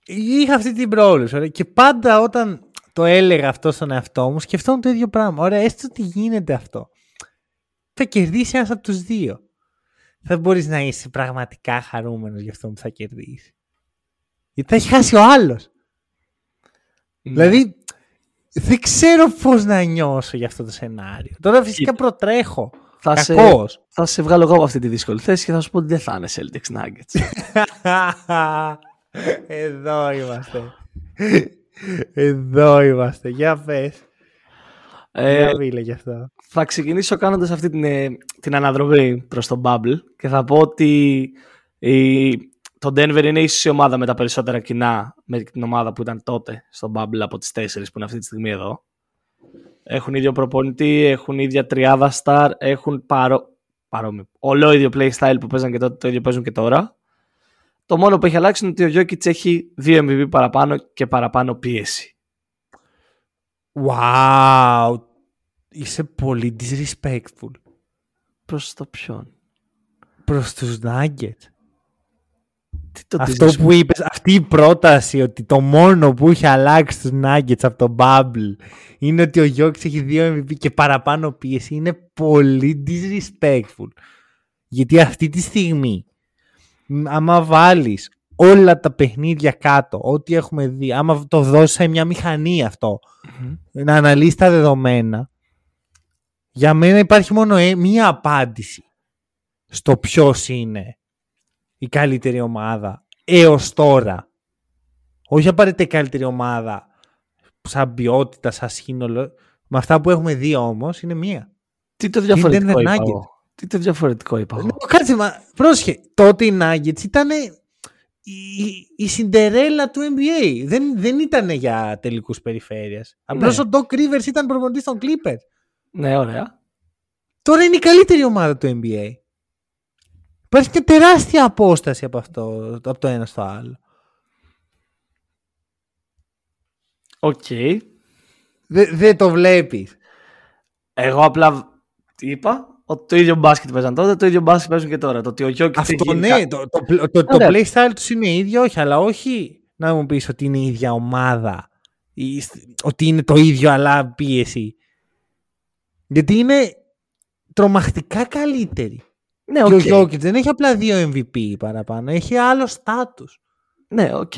Είχα αυτή την πρόβλεψη. Ωραία. Και πάντα όταν το έλεγα αυτό στον εαυτό μου, σκεφτόμουν το ίδιο πράγμα. Ωραία, έστω ότι γίνεται αυτό. Θα κερδίσει ένας από τους δύο. Θα μπορείς να είσαι πραγματικά χαρούμενος για αυτό που θα κερδίσει. Γιατί θα έχει χάσει ο άλλος. Ναι. Δηλαδή, δεν ξέρω πώς να νιώσω για αυτό το σενάριο. Τώρα φυσικά προτρέχω. θα, σε, Κακός. θα σε βγάλω εγώ από αυτή τη δύσκολη θέση και θα σου πω ότι δεν θα είναι Celtics Nuggets. Εδώ είμαστε. Εδώ είμαστε. Για πες. ε, Για μίλε γι' αυτό. θα ξεκινήσω κάνοντας αυτή την, ε, την αναδρομή προς τον Bubble και θα πω ότι η, το Denver είναι ίσως η ομάδα με τα περισσότερα κοινά με την ομάδα που ήταν τότε στο Bubble από τις τέσσερις που είναι αυτή τη στιγμή εδώ. Έχουν ίδιο προπονητή, έχουν ίδια τριάδα star, έχουν παρό... παρόμοιο. Όλο ίδιο playstyle που παίζαν και τότε, το ίδιο παίζουν και τώρα. Το μόνο που έχει αλλάξει είναι ότι ο Jokic έχει δύο MVP παραπάνω και παραπάνω πίεση. Wow. Είσαι πολύ disrespectful Προς το ποιον; προς τους Nuggets. Τι το Αυτό disrespect- που είπες, αυτή η πρόταση ότι το μόνο που έχει αλλάξει τους Nuggets από το Bubble είναι ότι ο Jokic έχει δύο MVP και παραπάνω πίεση είναι πολύ disrespectful. Γιατί αυτή τη στιγμή, μ, άμα βάλεις όλα τα παιχνίδια κάτω, ό,τι έχουμε δει, άμα το δώσεις σε μια μηχανή αυτό, Μμμ. να αναλύσεις τα δεδομένα, για μένα υπάρχει μόνο ε- μία απάντηση στο ποιος είναι η καλύτερη ομάδα έως τώρα. Όχι απαραίτητα η καλύτερη ομάδα σαν ποιότητα, σαν σύνολο. Με αυτά που έχουμε δει όμως είναι μία. Τι το διαφορετικό Denver είπα Nuggets. εγώ; Τι το διαφορετικό είπα εγώ. Ναι, Κάτσε, μα πρόσχε. Τότε οι Nuggets ήταν η, η Σιντερέλα του NBA. Δεν, δεν ήταν για τελικούς περιφέρειας. Απλώς Ναι. ο Doc Rivers ήταν προπονητής των Clippers. Ναι, ωραία. Τώρα είναι η καλύτερη ομάδα του NBA. Υπάρχει μια τεράστια απόσταση από, αυτό, από το ένα στο άλλο. Οκ. Δεν δεν το βλέπεις. Εγώ απλά τι είπα, ότι το ίδιο μπάσκετ παίζαν τότε, το ίδιο μπάσκετ παίζουν και τώρα. Το ότι ο Γιόκιτς Αυτό ναι, το, το, το, το, το Ωραία. playstyle τους είναι ίδιο, όχι, αλλά όχι να μου πεις ότι είναι η ίδια ομάδα. Ή σ- ότι είναι το ίδιο αλλά πίεση. Γιατί είναι τρομακτικά καλύτερη. Ναι, Και ο OK. Jokic δεν έχει απλά δύο MVP παραπάνω, έχει άλλο στάτους. Ναι, οκ.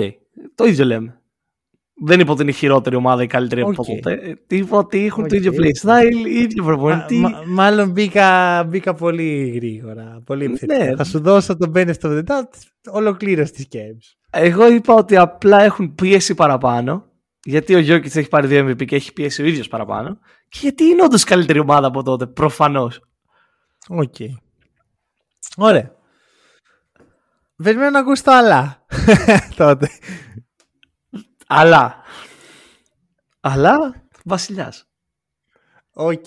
Το ίδιο λέμε. Δεν είπα ότι είναι η χειρότερη ομάδα ή καλύτερη από Οκ. ποτέ. Ε, Τι είπα ότι έχουν Οκ. το ίδιο playstyle, ίδιο προπονητή. Μα- μα- μάλλον μπήκα, μπήκα πολύ γρήγορα. Πολύ επιθετικά. Ναι. Θα σου δώσω τον benefit of the doubt. Ολοκλήρωσε τη σκέψη. Εγώ είπα ότι απλά έχουν πίεση παραπάνω. Γιατί ο Γιόκιτς έχει πάρει δύο MVP και έχει πίεση ο ίδιος παραπάνω. Και γιατί είναι όντως καλύτερη ομάδα από τότε, προφανώς. Οκ. Ωραία. Περιμένω να ακούσω το αλλά. Τότε. Αλλά. Αλλά βασιλιάς. Οκ.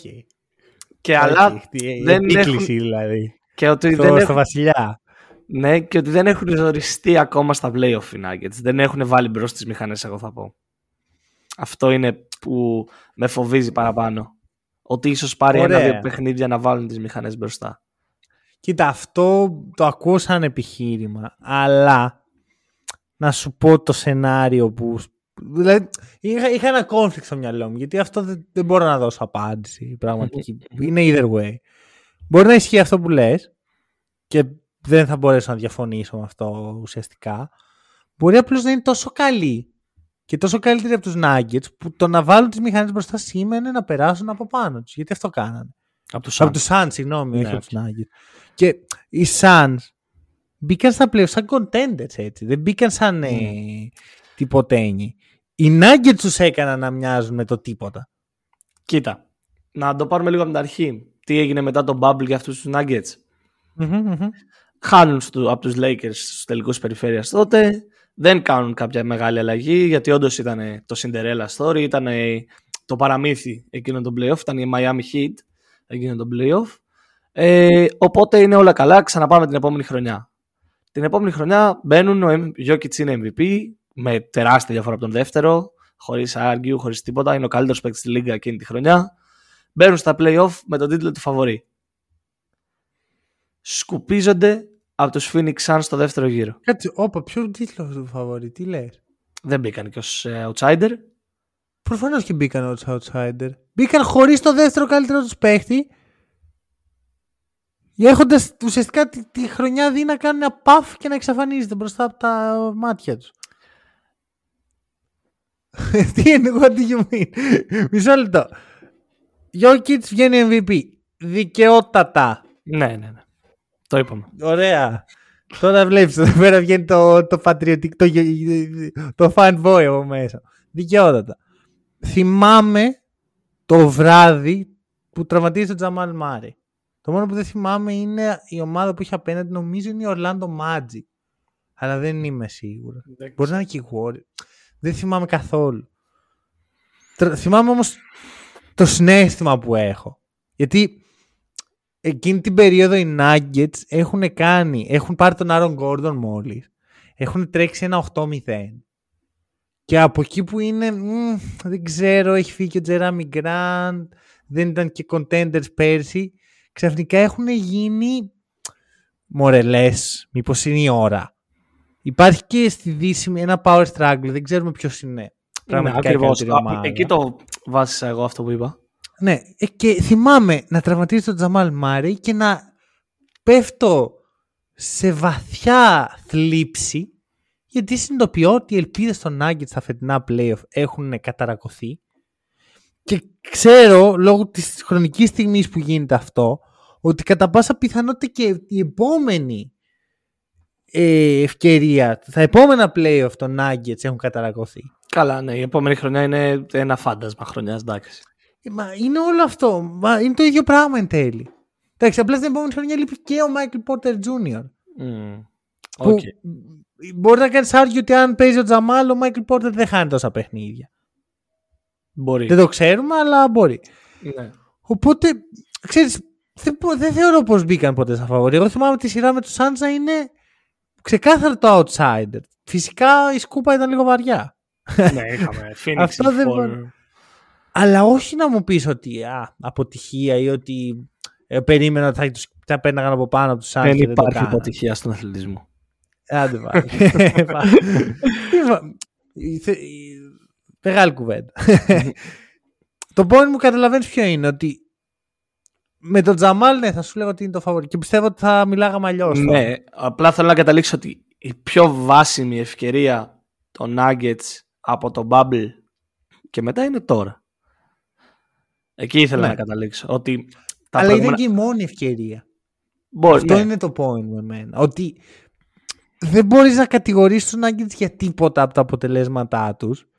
Και αλλά. Οκ. Η δεν επίκληση έχουν- δηλαδή. Και ότι Στο, δεν στο έχουν, βασιλιά. ναι, και ότι δεν έχουν οριστεί ακόμα στα playoff οι Nuggets. Δεν έχουν βάλει μπρος τις μηχανές, εγώ θα πω. Αυτό είναι που με φοβίζει παραπάνω. Ότι ίσως πάρει Ωραία. ένα-δύο παιχνίδια να βάλουν τις μηχανές μπροστά. Κοίτα, αυτό το ακούω σαν επιχείρημα, αλλά να σου πω το σενάριο που... Δηλαδή, είχα, είχα ένα conflict στο μυαλό μου, γιατί αυτό δεν, δεν μπορώ να δώσω απάντηση πραγματική. Είναι either way. Μπορεί να ισχύει αυτό που λες και δεν θα μπορέσω να διαφωνήσω με αυτό ουσιαστικά. Μπορεί απλώς να είναι τόσο καλή και τόσο καλύτερη από τους Nuggets που το να βάλουν τις μηχανές μπροστά σήμαινε να περάσουν από πάνω τους. Γιατί αυτό κάνανε. Από τους Από τους Suns, συγγνώμη, όχι Ναι, από τους Nuggets. Και οι Suns μπήκαν στα πλέον σαν contenders έτσι. Δεν μπήκαν σαν ε, τυποτένιοι. Οι Nuggets τους έκαναν να μοιάζουν με το τίποτα. Κοίτα, να το πάρουμε λίγο από την αρχή. Τι έγινε μετά τον Bubble για αυτούς τους Nuggets; Μμμ, μμμ. Χάνουν στο, από τους Lakers στους τελικούς περιφέρειας τότε. Δεν κάνουν κάποια μεγάλη αλλαγή γιατί όντως ήταν το Cinderella story, ήταν το παραμύθι εκείνο το playoff, ήταν η Miami Heat εκείνο το playoff. Ε, οπότε είναι όλα καλά, ξαναπάμε την επόμενη χρονιά. Την επόμενη χρονιά μπαίνουν, ο Jokic είναι MVP, με τεράστια διαφορά από τον δεύτερο, χωρίς argue, χωρίς τίποτα. Είναι ο καλύτερος παίκτης στη Λίγκα εκείνη τη χρονιά. Μπαίνουν στα playoff με τον τίτλο του φαβορή. Σκουπίζονται από τους Phoenix Suns στο δεύτερο γύρο. Κάτσε, όπα, ποιο τίτλο του φαβορή, τι λες; Δεν μπήκαν και ως ε, outsider. Προφανώς και μπήκαν ως outsider. Μπήκαν χωρίς το δεύτερο καλύτερο τους παίχτη. Έχοντας ουσιαστικά τη, τη, χρονιά δει να κάνουν ένα παφ και να εξαφανίζεται μπροστά από τα μάτια τους. Τι είναι, what do you mean; Μισό λεπτό. Jokic βγαίνει MVP. Δικαιότατα. Ναι, ναι, ναι. Το είπαμε. Ωραία. Τώρα βλέπεις εδώ πέρα βγαίνει το, το πατριωτικό, το, το fan boy από μέσα. Δικαιότατα. Θυμάμαι το βράδυ που τραυματίζει τον Τζαμάλ Μάρι. Το μόνο που δεν θυμάμαι είναι η ομάδα που είχε απέναντι, νομίζω είναι η Orlando Magic. Αλλά δεν είμαι σίγουρος. Μπορεί να είναι και η Warriors. Δεν θυμάμαι καθόλου. Θυμάμαι όμως το συνέστημα που έχω. Γιατί εκείνη την περίοδο οι Nuggets έχουν κάνει, έχουν πάρει τον Aaron Gordon μόλις. Έχουν τρέξει ένα 8-0. Και από εκεί που είναι, δεν ξέρω, έχει φύγει και ο Τζεράμι Γκραντ, δεν ήταν και contenders πέρσι, ξαφνικά έχουν γίνει μορελές, μήπως είναι η ώρα. Υπάρχει και στη Δύση ένα power struggle, δεν ξέρουμε ποιος είναι. Πραγματικά ακριβώς. Εκεί το βάσισα εγώ αυτό που είπα. Ναι, ε, και θυμάμαι να τραυματίζει τον Τζαμάλ Μάρι και να πέφτω σε βαθιά θλίψη γιατί συνειδητοποιώ ότι οι ελπίδες των Nuggets στα φετινά playoff έχουν καταρακωθεί και ξέρω λόγω της χρονικής στιγμής που γίνεται αυτό ότι κατά πάσα πιθανότητα και η επόμενη ε, ευκαιρία, τα επόμενα playoff των Nuggets έχουν καταρρακωθεί. Καλά, ναι, η επόμενη χρονιά είναι ένα φάντασμα χρονιάς, εντάξει. Ε, μα είναι όλο αυτό. Μα είναι το ίδιο πράγμα εν τέλει. Εντάξει, απλά την επόμενη χρονιά λείπει και ο Μάικλ Πόρτερ Jr. Mm. Που μπορεί να κάνεις argue ότι αν παίζει ο Τζαμάλ, ο Μάικλ Πόρτερ δεν χάνει τόσα παιχνίδια. Μπορεί. Δεν το ξέρουμε, αλλά μπορεί. Ναι. Οπότε, ξέρεις, δεν, δεν θεωρώ πως μπήκαν ποτέ στα φαβορή. Εγώ θυμάμαι τη σειρά με τους Σάντζα είναι ξεκάθαρο το outsider. Φυσικά η σκούπα ήταν λίγο βαριά. ναι, είχαμε. Αυτό δεν μπορεί. Αλλά όχι να μου πεις ότι α, αποτυχία ή ότι ε, περίμενα ότι θα, τους, θα πέναγαν από πάνω από τους άλλους. Δεν υπάρχει αποτυχία στον αθλητισμό. Άντε πάλι. Μεγάλη κουβέντα. το πόνι μου καταλαβαίνεις ποιο είναι, ότι με τον Τζαμάλ ναι, θα σου λέγω ότι είναι το φαβορή και πιστεύω ότι θα μιλάγαμε αλλιώς. Ναι, απλά θέλω να καταλήξω ότι η πιο βάσιμη ευκαιρία των Nuggets από το Bubble και μετά είναι τώρα. Εκεί ήθελα ναι. να καταλήξω. Ότι τα Αλλά προηγούμενα... ήταν και η μόνη ευκαιρία. Μπορεί, Αυτό ναι. είναι το point με εμένα. Ότι δεν μπορείς να κατηγορήσεις τον Nuggets για τίποτα από τα αποτελέσματά τους.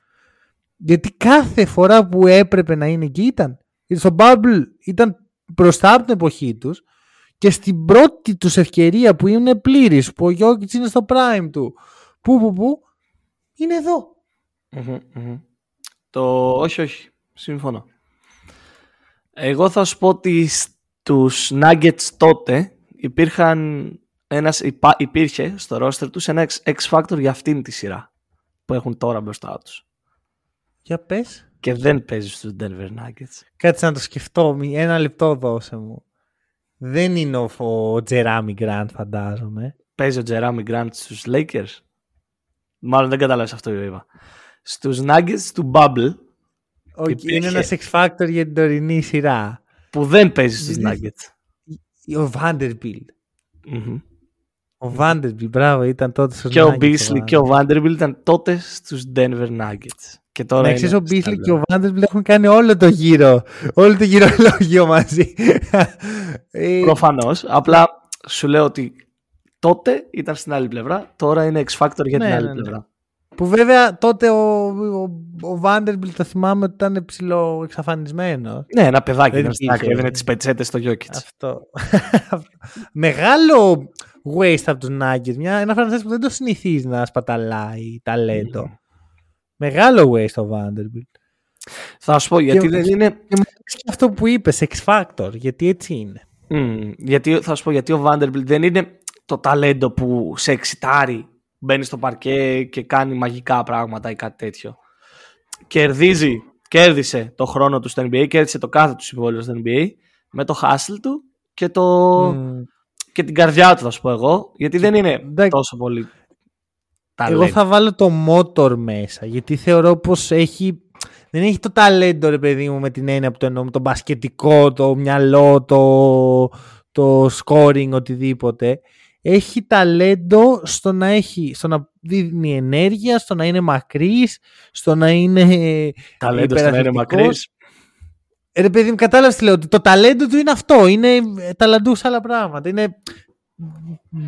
Γιατί κάθε φορά που έπρεπε να είναι εκεί ήταν. Στο Bubble ήταν μπροστά από την εποχή τους και στην πρώτη τους ευκαιρία που είναι πλήρης, που ο Γιώκητς είναι στο prime του, που που που, είναι Το όχι όχι, συμφωνώ. Εγώ θα σου πω ότι στους Nuggets τότε υπήρχαν ένας, υπήρχε στο roster τους ένα X-Factor για αυτήν τη σειρά που έχουν τώρα μπροστά τους. Για πες. Και δεν παίζεις στους Denver Nuggets. Κάτσε να το σκεφτώ. Ένα λεπτό δώσε μου. Δεν είναι ο, ο Τζεράμι Γκραντ φαντάζομαι. Παίζει ο Τζεράμι Γκραντ στους Lakers. Μάλλον δεν κατάλαβες αυτό που είπα. Στους Nuggets του Bubble Okay, υπήρχε... Είναι ένα X Factor για την τωρινή σειρά. Που δεν παίζει στους Nuggets. Ο Vanderbilt. Mm-hmm. Ο Vanderbilt, μπράβο, ήταν τότε στους Και Nuggets, ο Beasley και ο Vanderbilt ήταν τότε στους Denver Nuggets. Και τώρα Να ξέρεις, ο Beasley και ο Vanderbilt έχουν κάνει όλο το γύρο. Όλο το γύρο λόγιο μαζί. Ε, Προφανώς. Απλά σου λέω ότι τότε ήταν στην άλλη πλευρά, τώρα είναι X Factor για την ναι, άλλη ναι, ναι. πλευρά. Που βέβαια τότε ο, ο, ο Vanderbilt το θυμάμαι ότι ήταν ψηλό εξαφανισμένο. Ναι, ένα παιδάκι ήταν στην άκρη, έδινε τις πετσέτες στο Γιώκητ. Αυτό. Μεγάλο waste από τους Nuggets. Μια, ένα φρανσές που δεν το συνηθίζει να σπαταλάει ταλέντο. Mm. Μεγάλο waste ο Vanderbilt. Θα σου πω γιατί δεν είναι. Και αυτό που είπες, X Factor, γιατί έτσι είναι. Mm, γιατί, θα σου πω γιατί ο Vanderbilt δεν είναι το ταλέντο που σε εξητάρει, μπαίνεις στο παρκέ και κάνει μαγικά πράγματα ή κάτι τέτοιο. Κερδίζει, κέρδισε το χρόνο του στο NBA, κέρδισε το κάθε τους συμβόλαιο στο NBA με το hustle του και, το... Mm. και την καρδιά του θα σου πω εγώ, γιατί δεν είναι Εντάξει. τόσο πολύ ταλέντο. Εγώ θα βάλω το motor μέσα, γιατί θεωρώ πως έχει... Δεν έχει το ταλέντο, ρε παιδί μου, με την έννοια που το εννοώ, με το μπασκετικό, το μυαλό, το, το scoring, οτιδήποτε. Έχει ταλέντο στο να, έχει, στο να δίνει ενέργεια, στο να είναι μακρύς, στο να είναι ταλέντο στο να είναι υπεραθλητικός. μακρύς. Ε, Ρε παιδί μου, κατάλαβες τι λέω, ότι το ταλέντο του είναι αυτό, είναι ε, ταλαντούχος σε άλλα πράγματα, είναι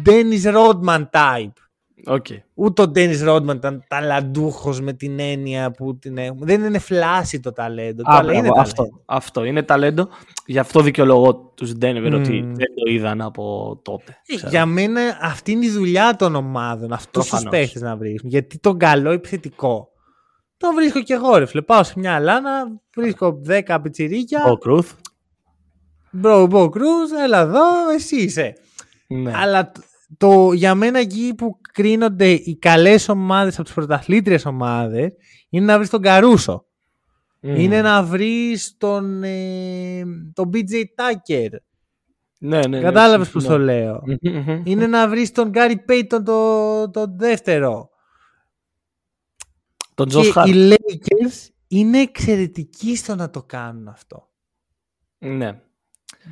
Dennis Rodman type. OK. Ούτε ο Ντένις Ρόντμαν ήταν ταλαντούχος με την έννοια που την έχουμε. Δεν είναι flashy το ταλέντο. του, Α, αλλά είναι μπράβο, αυτό, ταλέντο. αυτό είναι ταλέντο. Γι' αυτό δικαιολογώ τους Denver Μμμ. ότι δεν το είδαν από τότε. Ε, ξέρω. Για μένα αυτή είναι η δουλειά των ομάδων. Αυτούς τους Προφανώς. παίχτες να βρίσκουν. Γιατί τον καλό επιθετικό. Τον βρίσκω κι εγώ, ρε φίλε. Πάω σε μια αλάνα, βρίσκω 10 πιτσιρίκια. Ο Κρούθ. Bro, bro, κρούζ, έλα εδώ, εσύ είσαι. Ναι. Αλλά τ- το, για μένα εκεί που κρίνονται οι καλές ομάδες από τις πρωταθλήτριες ομάδες είναι να βρεις τον Καρούσο. Μμ. Είναι να βρεις τον, ε, τον BJ Tucker. Ναι, ναι, ναι, Κατάλαβες πώ συμφωνώ. το λέω. Μμμ, μμμ. Είναι να βρεις τον Gary Payton το, το δεύτερο. Τον Και Josh Hart. οι Lakers είναι εξαιρετικοί στο να το κάνουν αυτό. Ναι.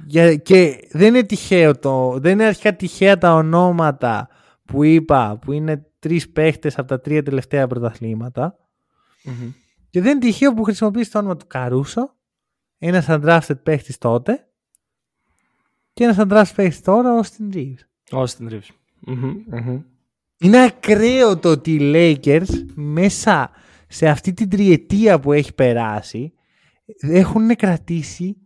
Για- και δεν είναι τυχαίο το, δεν είναι αρχικά τυχαία τα ονόματα που είπα, που είναι τρεις παίχτες από τα τρία τελευταία πρωταθλήματα. Μμμ. Και δεν είναι τυχαίο που χρησιμοποιήσει το όνομα του Καρούσο, ένας undrafted παίχτης τότε, και ένας undrafted παίχτης τώρα, ο Austin Reeves. Austin Reeves. Μμμ, μμμ. Είναι ακραίο το ότι οι Lakers μέσα σε αυτή την τριετία που έχει περάσει έχουν κρατήσει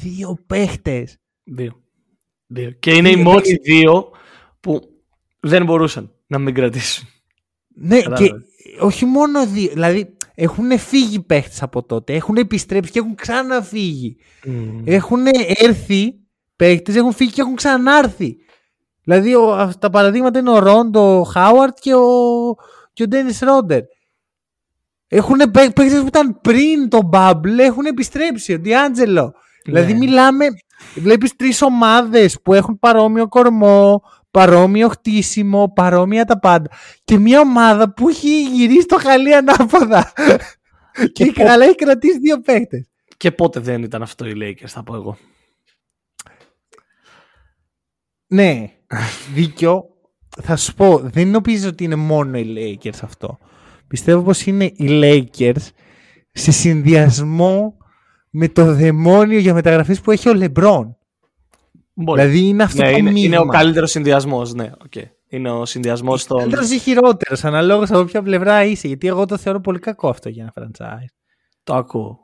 δύο παίχτες. Δύο. Δύο. Και είναι οι Δύο, μόνοι εντάξει. δύο που δεν μπορούσαν να μην κρατήσουν. Ναι, Κατάλαβες. και όχι μόνο δύο. Δηλαδή έχουν φύγει παίχτες από τότε, έχουν επιστρέψει και έχουν ξαναφύγει. Μμμ. Έχουν έρθει παίχτες, έχουν φύγει και έχουν ξανάρθει. Δηλαδή ο, αυ- τα παραδείγματα είναι ο Ρόντο, ο Χάουαρτ και ο, και ο Ντένις Ρόντερ. Έχουν παίχτες που ήταν πριν το Bubble, έχουν επιστρέψει. Ο Ντιάντζελο. Δηλαδή Ναι. μιλάμε, βλέπεις τρεις ομάδες που έχουν παρόμοιο κορμό, παρόμοιο χτίσιμο, παρόμοια τα πάντα. Και μια ομάδα που έχει γυρίσει το χαλί ανάποδα. και πο- καλά έχει κρατήσει δύο παίχτες. Και πότε δεν ήταν αυτό οι Lakers, θα πω εγώ. Ναι, δίκιο. Θα σου πω, δεν νομίζω ότι είναι μόνο οι Lakers αυτό. Πιστεύω πως είναι οι Lakers σε συνδυασμό με το δαιμόνιο για μεταγραφές που έχει ο Λεμπρόν. Μπορεί. Δηλαδή είναι αυτό ναι, το είναι, μείγμα. είναι ο καλύτερος συνδυασμός. Ναι, οκ. Είναι ο συνδυασμός των. Καλύτερος ή χειρότερος, αναλόγως από ποια πλευρά είσαι. Γιατί εγώ το θεωρώ πολύ κακό αυτό για ένα franchise. Το ακούω.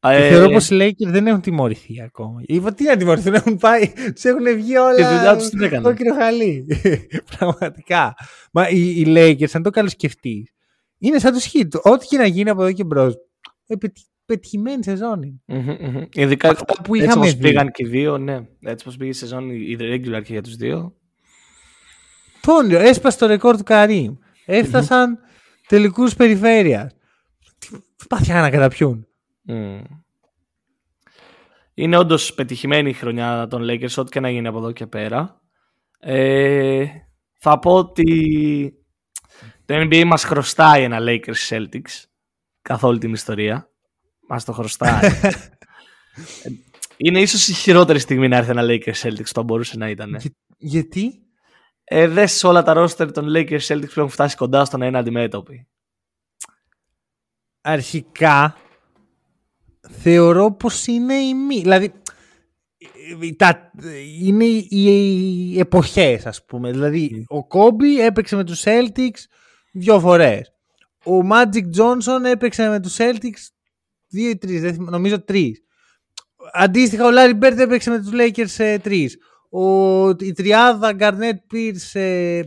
Και Ε, θεωρώ πως οι Lakers δεν έχουν τιμωρηθεί ακόμα. Είπα τι να τιμωρηθούν, έχουν πάει, τους έχουν βγει όλα. Τη δουλειά τους την έκαναν. Κόκκινο χαλί. Πραγματικά. Μα οι, οι Lakers, αν το καλοσκεφτείς, είναι σαν τους Heat. Ό,τι και να γίνει από εδώ και μπρος. Πετυχημένη σεζόν είναι. μμμ, μμμ. Ειδικά Αυτά που έτσι είχαμε όπως δει. πήγαν και οι δύο, ναι. Έτσι όπως πήγε η σεζόν η regular και για τους δύο. Το όνειρο. Έσπασε το ρεκόρ του Καρύμ. Έφτασαν τελικούς περιφέρεια. Τι παθιά να καταπιούν. Μμ. Είναι όντως πετυχημένη η χρονιά των Lakers, ό,τι και να γίνει από εδώ και πέρα. Ε, θα πω ότι το NBA μας χρωστάει ένα Lakers Celtics καθ' όλη την ιστορία. Μας το χρωστάει. Ε, Είναι ίσως η χειρότερη στιγμή να έρθει ένα Lakers Celtics, το μπορούσε να ήταν. Για- γιατί; Ε, δες όλα τα roster των Lakers Celtics που έχουν φτάσει κοντά στο να είναι αντιμέτωποι. αρχικά θεωρώ πως είναι η μη. Δηλαδή, ε, τα, είναι οι, οι εποχές ας πούμε. Δηλαδή, ο Κόμπι έπαιξε με τους Celtics δύο φορές. Ο Magic Johnson έπαιξε με τους Celtics δύο ή τρεις, δεν θυμάμαι, νομίζω τρεις. Αντίστοιχα, ο Larry Bird έπαιξε με τους Lakers ε, τρεις. Ο, η τριάδα Garnett Pierce ε,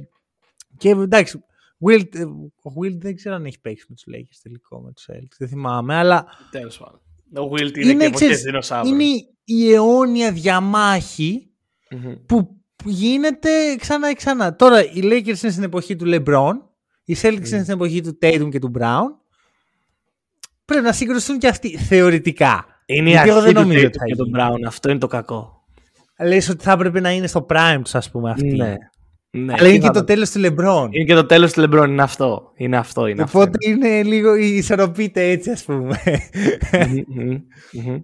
και εντάξει, Wilt, ε, ο Wilt δεν ξέρω αν έχει παίξει με τους Lakers τελικό με τους Celtics, δεν θυμάμαι, αλλά Τέλος πάντων. Ο Wilt είναι, και εποχές ξέρεις, δεινοσαύρου. είναι η αιώνια διαμάχη Μμμ. που γίνεται ξανά και ξανά. Τώρα οι Lakers είναι στην εποχή του LeBron, οι Celtics είναι στην εποχή του Tatum και του Brown. Πρέπει να συγκρουστούν και αυτοί θεωρητικά. Είναι η Γιατί εγώ αρχή δεν του νομίζω Tatum ότι θα και τον γίνει. Brown. Αυτό είναι το κακό. Λες ότι θα έπρεπε να είναι στο prime του, ας πούμε, αυτοί. Ναι. ναι. Αλλά είναι Τι και θα το τέλος του LeBron. Είναι και το τέλος του LeBron. Είναι αυτό. Είναι αυτό. Είναι αυτό. Οπότε είναι λίγο ισορροπείται έτσι, ας πούμε. Μμμ, μμμ.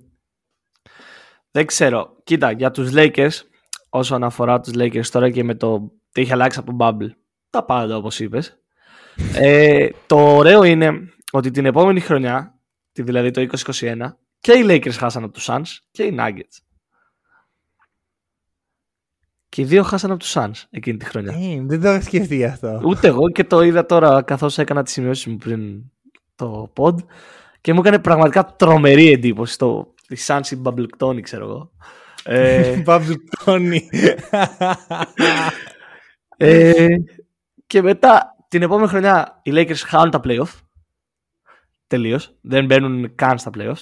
Δεν ξέρω. Κοίτα, για τους Lakers, όσον αφορά τους Lakers τώρα και με το τι έχει αλλάξει από τον Bubble, τα πάντα όπως είπες. Ε, το ωραίο είναι ότι την επόμενη χρονιά, τη δηλαδή το 2021, και οι Lakers χάσαν από τους Suns και οι Nuggets. Και οι δύο χάσαν από τους Suns εκείνη τη χρονιά. Ε, δεν το έχω σκεφτεί αυτό. Ούτε εγώ και το είδα τώρα καθώς έκανα τις σημειώσεις μου πριν το pod και μου έκανε πραγματικά τρομερή εντύπωση το η Suns η Μπαμπλεκτόνη ξέρω εγώ. Ε, Pablo Tony. ε, και μετά την επόμενη χρονιά οι Lakers χάνουν τα playoff. Τελείως. Δεν μπαίνουν καν στα playoffs.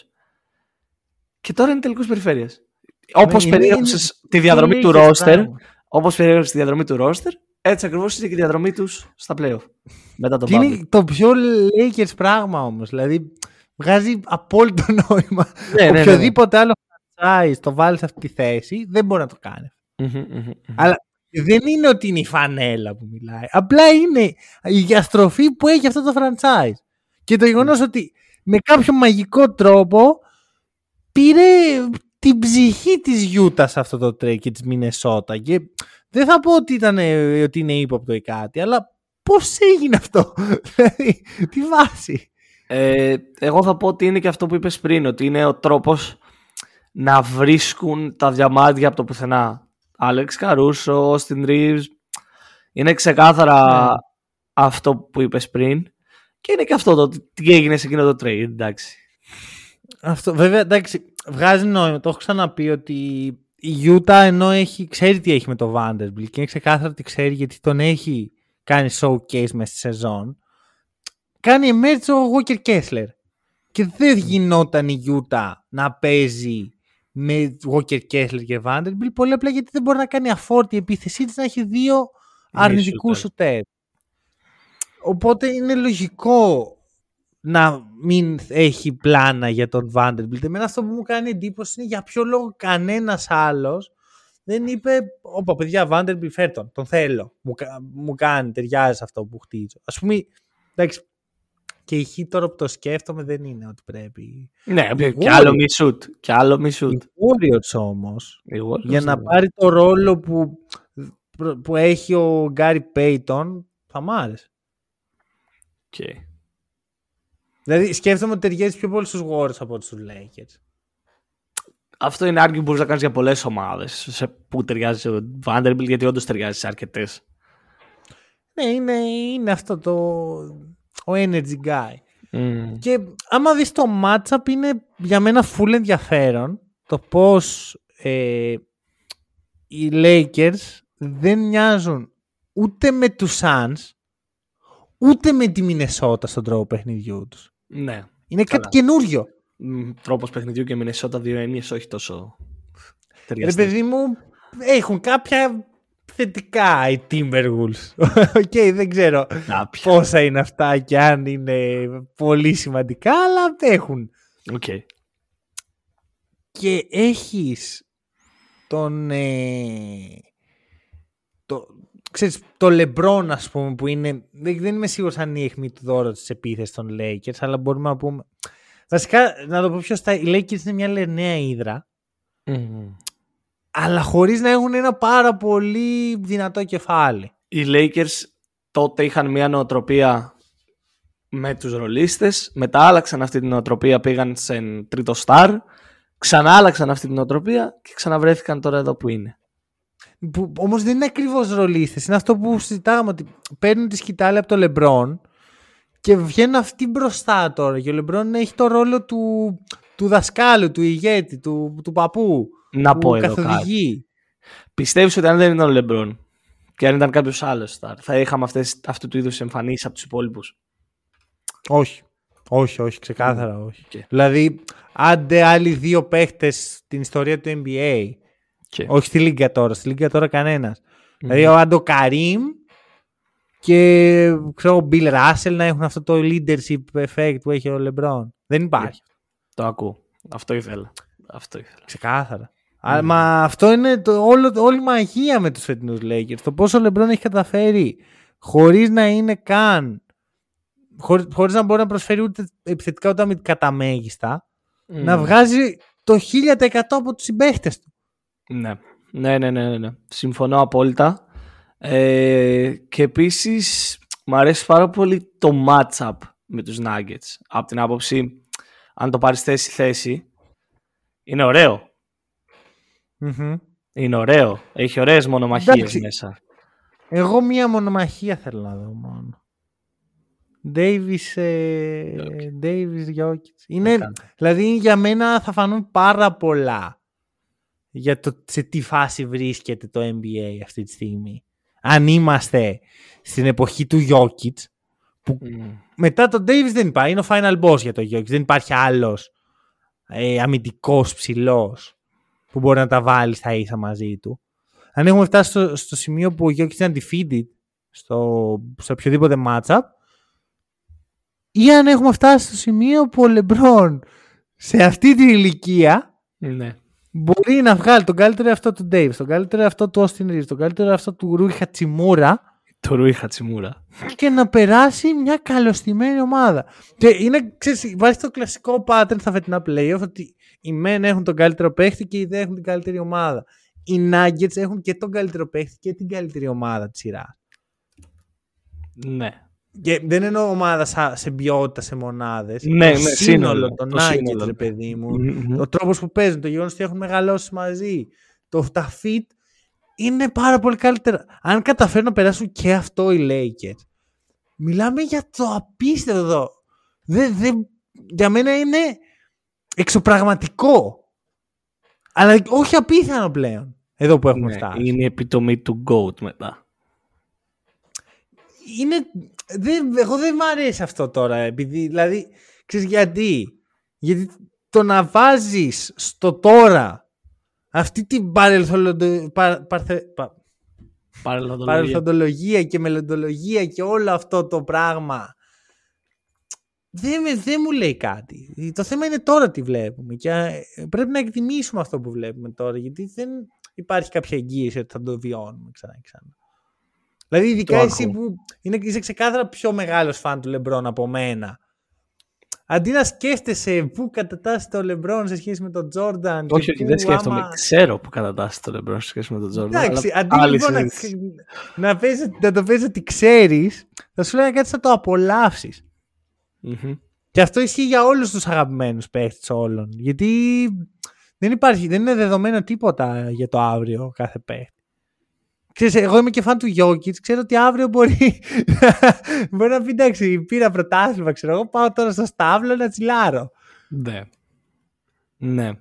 Και τώρα είναι τελικούς περιφέρειες. Όπως είναι- περιέγραψες τη διαδρομή Τι του Lakers roster, πράγμα. όπως περιέγραψες τη διαδρομή του roster, έτσι ακριβώς είναι και η διαδρομή τους στα playoff. Μετά τον Και Bubble. είναι το πιο Lakers πράγμα όμως. Δηλαδή βγάζει απόλυτο νόημα. Ναι, ναι, ναι, ναι. Οποιοδήποτε άλλο franchise το βάλει σε αυτή τη θέση δεν μπορεί να το κάνει. Μμμ, μμμ, μμμ. Αλλά δεν είναι ότι είναι η φανέλα που μιλάει. Απλά είναι η διαστροφή που έχει αυτό το franchise. Και το γεγονός ότι με κάποιο μαγικό τρόπο πήρε την ψυχή της Γιούτας σε αυτό το trade και της Μινεσότα. Και δεν θα πω ότι, ήταν, ε, ότι είναι ύποπτο ή κάτι, αλλά πώς έγινε αυτό; Δηλαδή, τι βάση. Ε, εγώ θα πω ότι είναι και αυτό που είπες πριν, ότι είναι ο τρόπος να βρίσκουν τα διαμάντια από το πουθενά. Άλεξ Καρούσο, Austin Reeves, είναι ξεκάθαρα Ναι. αυτό που είπες πριν και είναι και αυτό το τι έγινε σε εκείνο το trade, εντάξει. Αυτό, βέβαια, εντάξει, βγάζει νόημα. Το έχω ξαναπεί ότι η Γιούτα ενώ έχει, ξέρει τι έχει με το Vanderbilt και είναι ξεκάθαρο ότι ξέρει γιατί τον έχει κάνει showcase μέσα στη σεζόν. Κάνει emerge ο Walker Kessler. Και δεν γινόταν η Γιούτα να παίζει με Walker Kessler και Vanderbilt πολύ απλά γιατί δεν μπορεί να κάνει afford η επίθεσή της να έχει δύο αρνητικούς shooter. σουτέρ. Οπότε είναι λογικό να μην έχει πλάνα για τον Vanderbilt. Εμένα αυτό που μου κάνει εντύπωση είναι για ποιο λόγο κανένας άλλος δεν είπε «Όπα παιδιά Vanderbilt φέρ τον, τον θέλω, μου, κα- μου κάνει, ταιριάζει σε αυτό που χτίζω». Ας πούμε, εντάξει, και η χ τώρα που το σκέφτομαι δεν είναι ότι πρέπει. Ναι, Οι και άλλο Warriors. μη shoot, και άλλο μη Οι shoot. Warriors όμως, Οι Warriors, για να ναι. πάρει το ρόλο που, που έχει ο Γκάρι Πέιτον, θα μ' άρεσε. Οκ. Δηλαδή σκέφτομαι ότι ταιριάζει πιο πολύ στους Warriors από τους Lakers. Αυτό είναι άργιο που μπορείς να κάνεις για πολλές ομάδες σε που ταιριάζει ο Vanderbilt γιατί όντως ταιριάζει σε αρκετές. Ναι, είναι, είναι αυτό το ο energy guy. Μμμ. Και άμα δεις το matchup είναι για μένα full ενδιαφέρον το πώς ε, οι Lakers δεν μοιάζουν ούτε με τους Suns ούτε με τη Μινεσότα στον τρόπο παιχνιδιού τους. Ναι. Είναι Καλά. κάτι καινούριο. Μ, Τρόπος παιχνιδιού και Μινεσότα δύο έννοιες όχι τόσο Ρε ταιριαστές. παιδί μου, έχουν κάποια θετικά οι Timberwolves. Οκ, δεν ξέρω Κάποια. πόσα είναι αυτά και αν είναι πολύ σημαντικά, αλλά έχουν. Οκ. Και έχεις τον... Ε, το, ξέρεις, το LeBron, ας πούμε, που είναι... Δεν, δεν είμαι σίγουρος αν είναι η αιχμή του δόρατος της επίθεσης των Lakers, αλλά μπορούμε να πούμε... Βασικά, να το πω πιο στα... Οι Lakers είναι μια λερναία ύδρα, Μμμ. αλλά χωρίς να έχουν ένα πάρα πολύ δυνατό κεφάλι. Οι Lakers τότε είχαν μια νοοτροπία με τους ρολίστες, μετά άλλαξαν αυτή την νοοτροπία, πήγαν σε τρίτο στάρ, ξανά άλλαξαν αυτή την νοοτροπία και ξαναβρέθηκαν τώρα εδώ που είναι. Που όμως δεν είναι ακριβώς ρολίστες. Είναι αυτό που συζητάγαμε ότι παίρνουν τη σκητάλη από το Λεμπρόν και βγαίνουν αυτοί μπροστά τώρα. Και ο Λεμπρόν έχει το ρόλο του, του δασκάλου, του ηγέτη, του, του παππού. Να που πω εδώ κάτι. καθοδηγεί. Πιστεύεις ότι αν δεν ήταν ο Λεμπρόν και αν ήταν κάποιος άλλος σταρ, θα είχαμε αυτές, αυτού του είδους εμφανίσεις από τους υπόλοιπους; Όχι. Όχι, όχι, ξεκάθαρα όχι. Οκ. Δηλαδή, άντε άλλοι δύο παίχτες στην ιστορία του NBA, Και... όχι στη Λίγκα τώρα, στη Λίγκα τώρα κανένας, Δηλαδή ο Αντοκαρίμ και ξέρω, ο Bill Russell να έχουν αυτό το leadership effect που έχει ο LeBron. Δεν υπάρχει. Το ακούω. Αυτό ήθελα. Αυτό ήθελα. Ξεκάθαρα. Α, Μα αυτό είναι το, όλο, όλη η μαγεία με τους φετινούς Lakers. Το πόσο ο LeBron έχει καταφέρει χωρίς να είναι καν χωρί, χωρίς να μπορεί να προσφέρει ούτε επιθετικά ούτε κατά μέγιστα να βγάζει το 1000% από τους συμπαίχτες του. Ναι. Ναι, ναι, ναι, ναι, ναι. Συμφωνώ απόλυτα. Ε, και επίσης μου αρέσει πάρα πολύ το matchup με τους Nuggets. Από την άποψη, αν το πάρεις θέση θέση, είναι ωραίο. Μμμ. Είναι ωραίο. Έχει ωραίες μονομαχίες Εντάξει. μέσα. Εγώ μία μονομαχία θέλω να δω μόνο. Davis, ε, Davis Jokic. Είναι, Έκανε. δηλαδή για μένα θα φανούν πάρα πολλά για το σε τι φάση βρίσκεται το NBA αυτή τη στιγμή. Αν είμαστε στην εποχή του Jokic, που Μμ. μετά τον Davis δεν υπάρχει, είναι ο final boss για το Jokic. Δεν υπάρχει άλλος ε, αμυντικός ψηλός που μπορεί να τα βάλει στα ίσα μαζί του. Αν έχουμε φτάσει στο, στο σημείο που ο Jokic είναι undefeated στο, σε οποιοδήποτε matchup ή αν έχουμε φτάσει στο σημείο που ο LeBron σε αυτή την ηλικία Ναι. Μπορεί να βγάλει τον καλύτερο αυτό του Davis, τον καλύτερο αυτό του Austin Reeves, τον καλύτερο αυτό του Rui Hachimura Το Ρούι Χατσιμούρα. και να περάσει μια καλωστημένη ομάδα. Και είναι, ξέρεις, υπάρχει το κλασικό pattern στα φετινά playoff ότι οι μεν έχουν τον καλύτερο παίχτη και οι δε έχουν την καλύτερη ομάδα. Οι Nuggets έχουν και τον καλύτερο παίχτη και την καλύτερη ομάδα τη σειρά. Ναι. Και δεν εννοώ ομάδα σα- σε ποιότητα, σε μονάδες. Ναι, το ναι, σύνολο σύνολο, των το Nuggets, σύνολο. ρε παιδί μου. Μμμ. Ο τρόπο που παίζουν, το γεγονός ότι έχουν μεγαλώσει μαζί. Το, τα fit είναι πάρα πολύ καλύτερα. Αν καταφέρουν να περάσουν και αυτό οι Lakers, μιλάμε για το απίστευτο εδώ. Δεν, δεν, για μένα είναι εξωπραγματικό. Αλλά όχι απίθανο πλέον. Εδώ που έχουμε Ναι, φτάσει. είναι η επιτομή του GOAT μετά. είναι, δεν, εγώ δεν μ' αρέσει αυτό τώρα. Επειδή, δηλαδή, ξέρεις γιατί; Γιατί το να βάζεις στο τώρα αυτή την παρελθοντο- πα- παρθε- πα- Παρελθοντολογία. παρελθοντολογία και μελλοντολογία και όλο αυτό το πράγμα δεν, με- δεν μου λέει κάτι. Το θέμα είναι τώρα τι βλέπουμε και ε, πρέπει να εκτιμήσουμε αυτό που βλέπουμε τώρα γιατί δεν υπάρχει κάποια εγγύηση ότι θα το βιώνουμε ξανά και ξανά. Δηλαδή ειδικά Το εσύ ακούω. που είναι, είσαι ξεκάθαρα πιο μεγάλος φαν του Λεμπρόν από μένα. Αντί να σκέφτεσαι πού κατατάσσεται ο Λεμπρόν σε σχέση με τον Τζόρνταν. και Όχι, όχι, πού δεν σκέφτομαι. άμα- Ξέρω που κατατάσσει το LeBron σε σχέση με τον Jordan. Εντάξει, αλλά αντί άλλη λοιπόν να, συζήτηση. να, πες, να το πες ότι ξέρεις, θα σου λένε κάτι θα το απολαύσεις. Μμμ. Και αυτό ισχύει για όλους τους αγαπημένους παίχτες όλων. Γιατί δεν υπάρχει, δεν είναι δεδομένο τίποτα για το αύριο κάθε παίχτη. Ξέρεις, εγώ είμαι και φαν του Jokic, ξέρω ότι αύριο μπορεί, μπορεί να πει εντάξει, πήρα πρωτάθλημα, ξέρω εγώ, πάω τώρα στο στάβλο να τσιλάρω. Ναι. Ναι.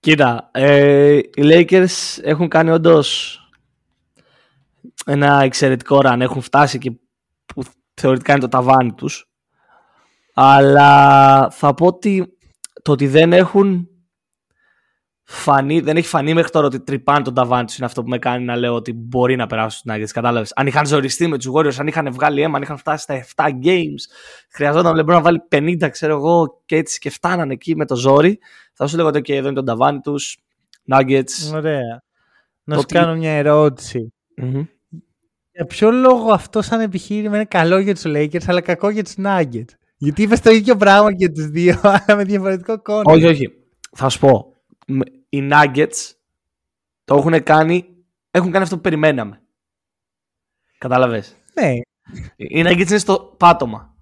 Κοίτα, ε, οι Lakers έχουν κάνει όντως ένα εξαιρετικό run. Έχουν φτάσει και που θεωρητικά είναι το ταβάνι τους. Αλλά θα πω ότι το ότι δεν έχουν φανεί, δεν έχει φανεί μέχρι τώρα ότι τρυπάνε τον ταβάνι τους είναι αυτό που με κάνει να λέω ότι μπορεί να περάσουν στους Nuggets. Κατάλαβες. Αν είχαν ζοριστεί με τους Warriors, αν είχαν βγάλει αίμα, αν είχαν φτάσει στα 7 games, χρειαζόταν ο LeBron να βάλει 50, ξέρω εγώ, και έτσι και φτάνανε εκεί με το ζόρι, θα σου λέγω ότι okay, εδώ είναι το ταβάνι τους, Nuggets. Ωραία. Να Το σου τι- κάνω μια ερώτηση. Μμμ. Για ποιο λόγο αυτό σαν επιχείρημα είναι καλό για τους Lakers αλλά κακό για τους Nuggets; Γιατί είπες το ίδιο πράγμα και τους δύο αλλά με διαφορετικό κόνο. Όχι, όχι. Θα σου πω. Μ- Οι Nuggets το έχουν κάνει, έχουν κάνει αυτό που περιμέναμε. Κατάλαβες. Ναι. Οι Nuggets είναι στο πάτωμα.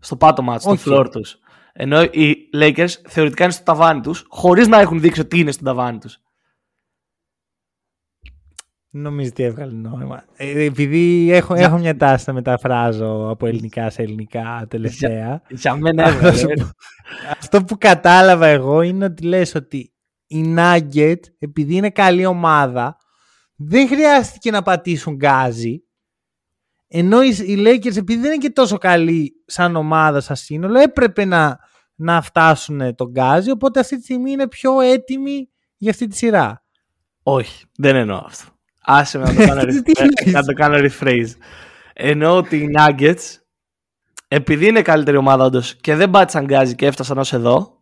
Στο πάτωμα, στο Όχι. floor τους. Ενώ οι Lakers θεωρητικά είναι στο ταβάνι τους, χωρίς να έχουν δείξει ότι είναι στο ταβάνι τους. Νομίζω ότι έβγαλε νόημα. Ε, επειδή έχω, έχω μια τάση να μεταφράζω από ελληνικά σε ελληνικά τελευταία. Για μένα Αυτό έβγαλε. σου πω. Αυτό που κατάλαβα εγώ είναι ότι λες ότι η Nugget επειδή είναι καλή ομάδα δεν χρειάστηκε να πατήσουν γκάζι ενώ οι, οι Lakers επειδή δεν είναι και τόσο καλοί σαν ομάδα σαν σύνολο έπρεπε να, να φτάσουν τον γκάζι οπότε αυτή τη στιγμή είναι πιο έτοιμοι για αυτή τη σειρά. Όχι, δεν εννοώ αυτό. Άσε με να το κάνω, Τι rephrase, να το κάνω rephrase. Ενώ ότι οι Nuggets, επειδή είναι καλύτερη ομάδα όντως και δεν πάτησαν γκάζι και έφτασαν ως εδώ,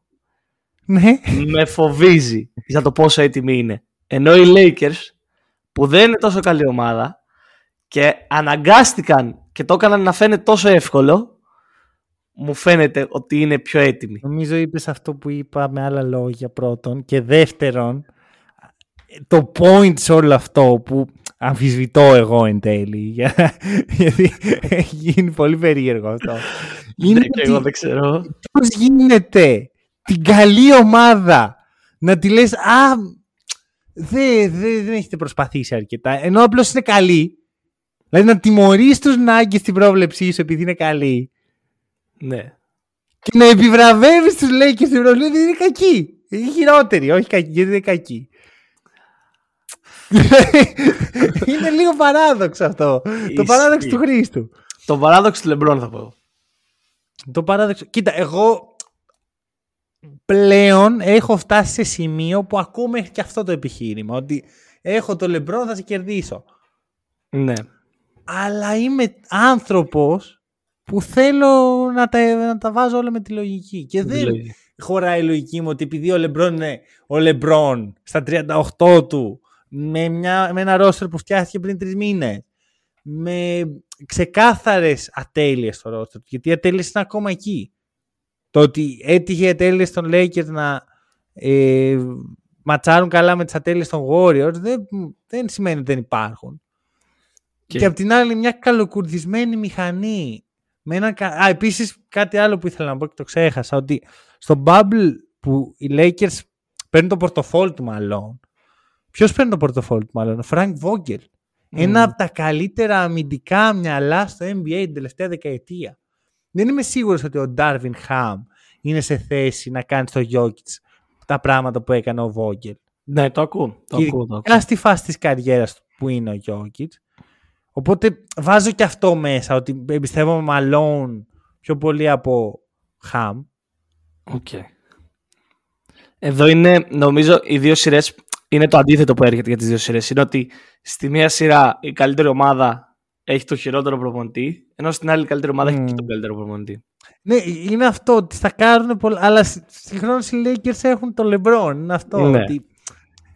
Ναι. με φοβίζει για το πόσο έτοιμοι είναι. Ενώ οι Lakers, που δεν είναι τόσο καλή ομάδα και αναγκάστηκαν και το έκαναν να φαίνεται τόσο εύκολο, μου φαίνεται ότι είναι πιο έτοιμοι. Νομίζω είπες αυτό που είπα με άλλα λόγια πρώτον και δεύτερον το point σε όλο αυτό που αμφισβητώ εγώ εν τέλει για- γιατί έχει γίνει πολύ περίεργο αυτό είναι Ναι, και εγώ ότι δεν ξέρω. πώς γίνεται την καλή ομάδα να τη λες α δεν, δεν, δεν έχετε προσπαθήσει αρκετά ενώ απλώς είναι καλή δηλαδή να τιμωρείς τους Nuggets στην πρόβλεψή σου επειδή είναι καλή Ναι. και να επιβραβεύεις τους Lakers στην Ευρωλίγα γιατί είναι κακοί. Είναι χειρότεροι, όχι κακοί, γιατί είναι κακοί. είναι λίγο παράδοξο αυτό. Το Ισχύει. παράδοξο του Χρήστου. Το παράδοξο του Λεμπρόν θα πω. Το παράδοξο. Κοίτα, εγώ πλέον έχω φτάσει σε σημείο που ακούω μέχρι και αυτό το επιχείρημα. Ότι έχω το λεμπρό, θα σε κερδίσω. Ναι. Αλλά είμαι άνθρωπος που θέλω να τα, να τα βάζω όλα με τη λογική. Και δεν, Δηλαδή. χωράει η λογική μου ότι επειδή ο Λεμπρόν είναι ο Λεμπρόν στα 38 του με, μια, με ένα ρόστερ που φτιάχτηκε πριν τρεις μήνες. Με ξεκάθαρες ατέλειες στο ρόστερ του. Γιατί οι ατέλειες είναι ακόμα εκεί. Το ότι έτυχε οι ατέλειε των Lakers να ε, ματσάρουν καλά με τις ατέλειες των Warriors δεν, δεν σημαίνει ότι δεν υπάρχουν. Και, Και- απ' την άλλη μια καλοκουρδισμένη μηχανή. Με ένα... κα- Α, επίσης κάτι άλλο που ήθελα να πω και το ξέχασα. Ότι στο bubble που οι Lakers παίρνουν το πορτοφόλι του μάλλον. Ποιος παίρνει το πορτοφόλι του μάλλον, ο Frank Vogel. Ένα από τα καλύτερα αμυντικά μυαλά στο NBA την τελευταία δεκαετία. Δεν είμαι σίγουρος ότι ο Darvin Ham είναι σε θέση να κάνει στο Jokic τα πράγματα που έκανε ο Vogel. Ναι, το ακούω. Το Και ακούω, το ειδικά ακούω. στη φάση της καριέρας του που είναι ο Jokic. Οπότε βάζω και αυτό μέσα, ότι εμπιστεύομαι Malone πιο πολύ από Ham. Οκ. Εδώ είναι, νομίζω, οι δύο σειρές είναι το αντίθετο που έρχεται για τις δύο σειρές. Είναι ότι στη μία σειρά η καλύτερη ομάδα έχει το χειρότερο προπονητή, ενώ στην άλλη η καλύτερη ομάδα έχει Μμμ. και τον καλύτερο προπονητή. Ναι, είναι αυτό ότι θα κάνουν πολλά. Αλλά σ- συγχρόνως οι Lakers έχουν το LeBron. Είναι αυτό. Ναι. Ότι,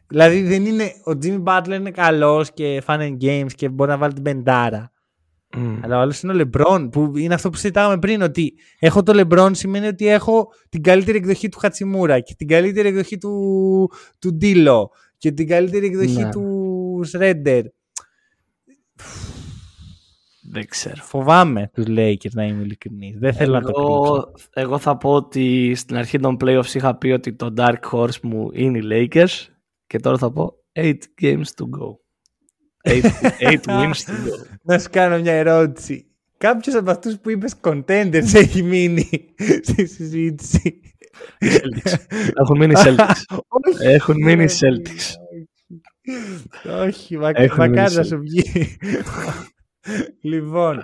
δηλαδή δεν είναι. Ο Jimmy Butler είναι καλός και fun and games και μπορεί να βάλει την πενηντάρα. Μμ. Αλλά ο άλλος είναι ο LeBron, που είναι αυτό που συζητάγαμε πριν. Ότι έχω το LeBron σημαίνει ότι έχω την καλύτερη εκδοχή του Χατσιμούρα και την καλύτερη εκδοχή του, του Ντίλο και την καλύτερη εκδοχή Ναι. του Σρέντερ. Δεν ξέρω. Φοβάμαι τους Lakers να είμαι ειλικρινής. Δεν θέλω να το κρύψω. Εγώ, εγώ θα πω ότι στην αρχή των playoffs είχα πει ότι το dark horse μου είναι οι Lakers και τώρα θα πω 8 games to go. 8, wins to go. Να σου κάνω μια ερώτηση. Κάποιος από αυτούς που είπες contenders έχει μείνει στη συζήτηση; Οι Celtics. Έχουν μείνει οι Celtics. Όχι. Έχουν μείνει οι ρε, Celtics. Όχι, Όχι, μα, Έχουν μακάρι μείνει να οι σου βγει. Λοιπόν,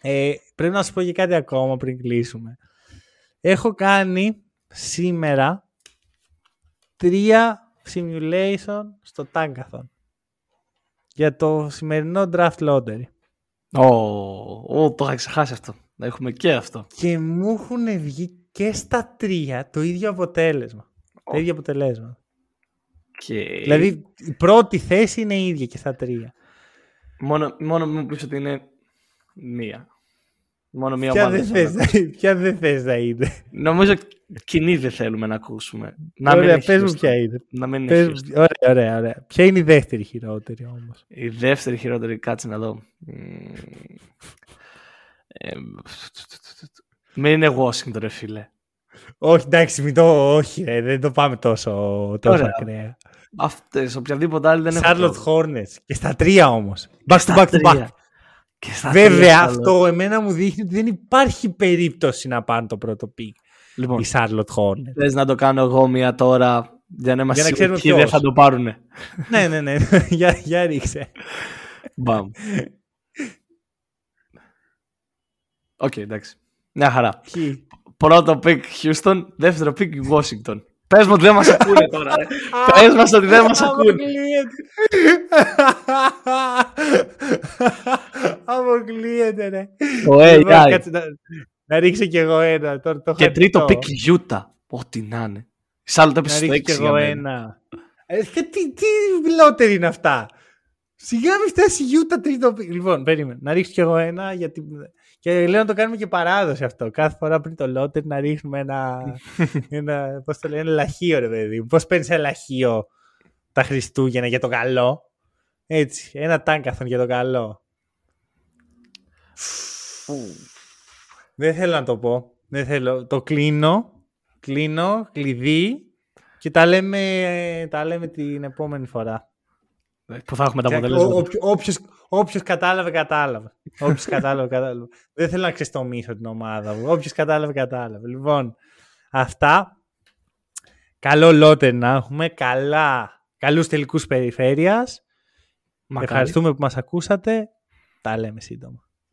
ε, πρέπει να σου πω και κάτι ακόμα πριν κλείσουμε. Έχω κάνει σήμερα τρία simulation στο Tankathon για το σημερινό draft lottery. Ω, ω, το είχα ξεχάσει αυτό. Να έχουμε και αυτό. Και μου έχουν βγει και στα τρία το ίδιο αποτέλεσμα. Το ίδιο αποτελέσμα. Και... Δηλαδή η πρώτη θέση είναι η ίδια και στα τρία. Μόνο, μόνο μου πεις ότι είναι μία. Μόνο μία Ποια ομάδα. δεν, θέλω θες, να ακούσω. να- ποια δεν θες να είναι. Νομίζω κοινή δεν θέλουμε να ακούσουμε. Να μην ωραία, είναι πες μου Houston. ποια είναι. Να μην είναι Πες μου- Houston. ωραία, ωραία, ωραία. Ποια είναι η δεύτερη χειρότερη όμως; Η δεύτερη χειρότερη, κάτσε να δω. Μμμ. Ε, Μην είναι Washington, ρε φίλε. Όχι, εντάξει, μην το, όχι, ρε, δεν το πάμε τόσο, τόσο Ωραία. ακραία. Αυτές, οποιαδήποτε άλλη δεν έχω Charlotte πρόβλημα. Hornets και στα τρία όμως. Back to Στα back to back. τρία. Και στα τρία Βέβαια, Charlotte. αυτό εμένα μου δείχνει ότι δεν υπάρχει περίπτωση να πάρουν το πρώτο pick Λοιπόν, οι Charlotte Hornets. θες να το κάνω εγώ μία τώρα για να είμαστε Για να σίγουροι ξέρουμε ποιοι δεν ποιος. θα το πάρουνε. ναι, ναι, ναι. για, για ρίξε. Μπαμ. Οκ, εντάξει. Μια χαρά. Ποιοι. Πρώτο pick Houston, δεύτερο pick Washington. Πες μου ότι δεν μας ακούνε τώρα. ρε. Πες μας ότι δεν μας ακούνε. Αποκλείεται. Αποκλείεται, ρε. Το Λοιπόν, AI. κάτσε να, να ρίξω κι εγώ ένα. Τώρα το Και έχω τρίτο ανοιχτό. πικ Γιούτα. Ό,τι να είναι. Σ' άλλο το Να έπεσε στο ρίξω κι 6 για εγώ μένα. ένα. Ε, και τι, τι λότερη είναι αυτά; Σιγά μην φτάσει η Γιούτα τρίτο πικ. Λοιπόν, περίμενε. Να ρίξω κι εγώ ένα. Γιατί... Και λέω να το κάνουμε και παράδοση αυτό. Κάθε φορά πριν το λότερ να ρίχνουμε ένα. ένα πώς το λένε, ένα λαχείο, ρε παιδί. Πώς παίρνεις ένα λαχείο τα Χριστούγεννα για το καλό. Έτσι. Ένα τάγκαθον για το καλό. Δεν θέλω να το πω. Δεν θέλω. Το κλείνω. Κλείνω. Κλειδί. Και τα λέμε, τα λέμε την επόμενη φορά. Που θα έχουμε τα Και αποτελέσματα. ο- όποιο- Όποιος, όποιος κατάλαβε, κατάλαβε. Όποιος κατάλαβε, κατάλαβε. Δεν θέλω να ξεστομίσω την ομάδα μου. Όποιος κατάλαβε, κατάλαβε. Λοιπόν, αυτά. Καλό λότερ να έχουμε. Καλά. Καλούς τελικούς περιφέρειας. Μακάρι. Ευχαριστούμε που μας ακούσατε. Τα λέμε σύντομα.